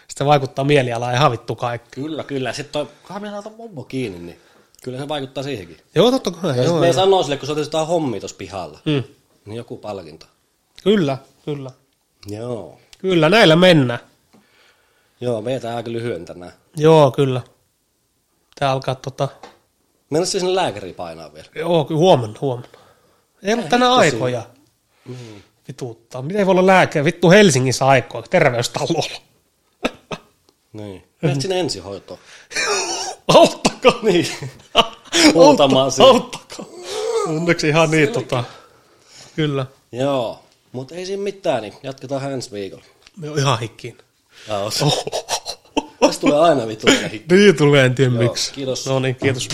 Sitten vaikuttaa mielialaan ihan vittu kaikki. Kyllä, kyllä. Sitten toi, kunhan me saadaan mommo kiinni, niin kyllä se vaikuttaa siihenkin. Joo, totta kai. Ja Joo, sit me ei sanoo sille, kun se otetaan hommi tuossa pihalla, Mm. niin joku palkinto. Kyllä, kyllä. Joo. Kyllä, näillä mennään. Joo, meitä aika lyhyen tänään. Joo, kyllä. Tää alkaa tota... Mennä siis sinne lääkäriin painaa vielä. Joo, kyllä huomenna, huomenna. Ei ole tänä aikoja. Mm. Vituttaa. Miten voi olla lääkäri? Vittu Helsingissä aikoja, terveystalolla. Niin. Menet sinne ensihoitoon. *laughs* Auttakaa! Niin. Huutamaan Autta- siinä. Auttakaa! Onneksi ihan niin, tota... Kyllä. Joo. Mutta ei siinä mitään, niin jatketaan ensi viikolla. Me on ihan hikkiin. Joo. Tästä tulee aina vittu hikki. Niin tulee, en tiedä miksi. kiitos. No niin, kiitos.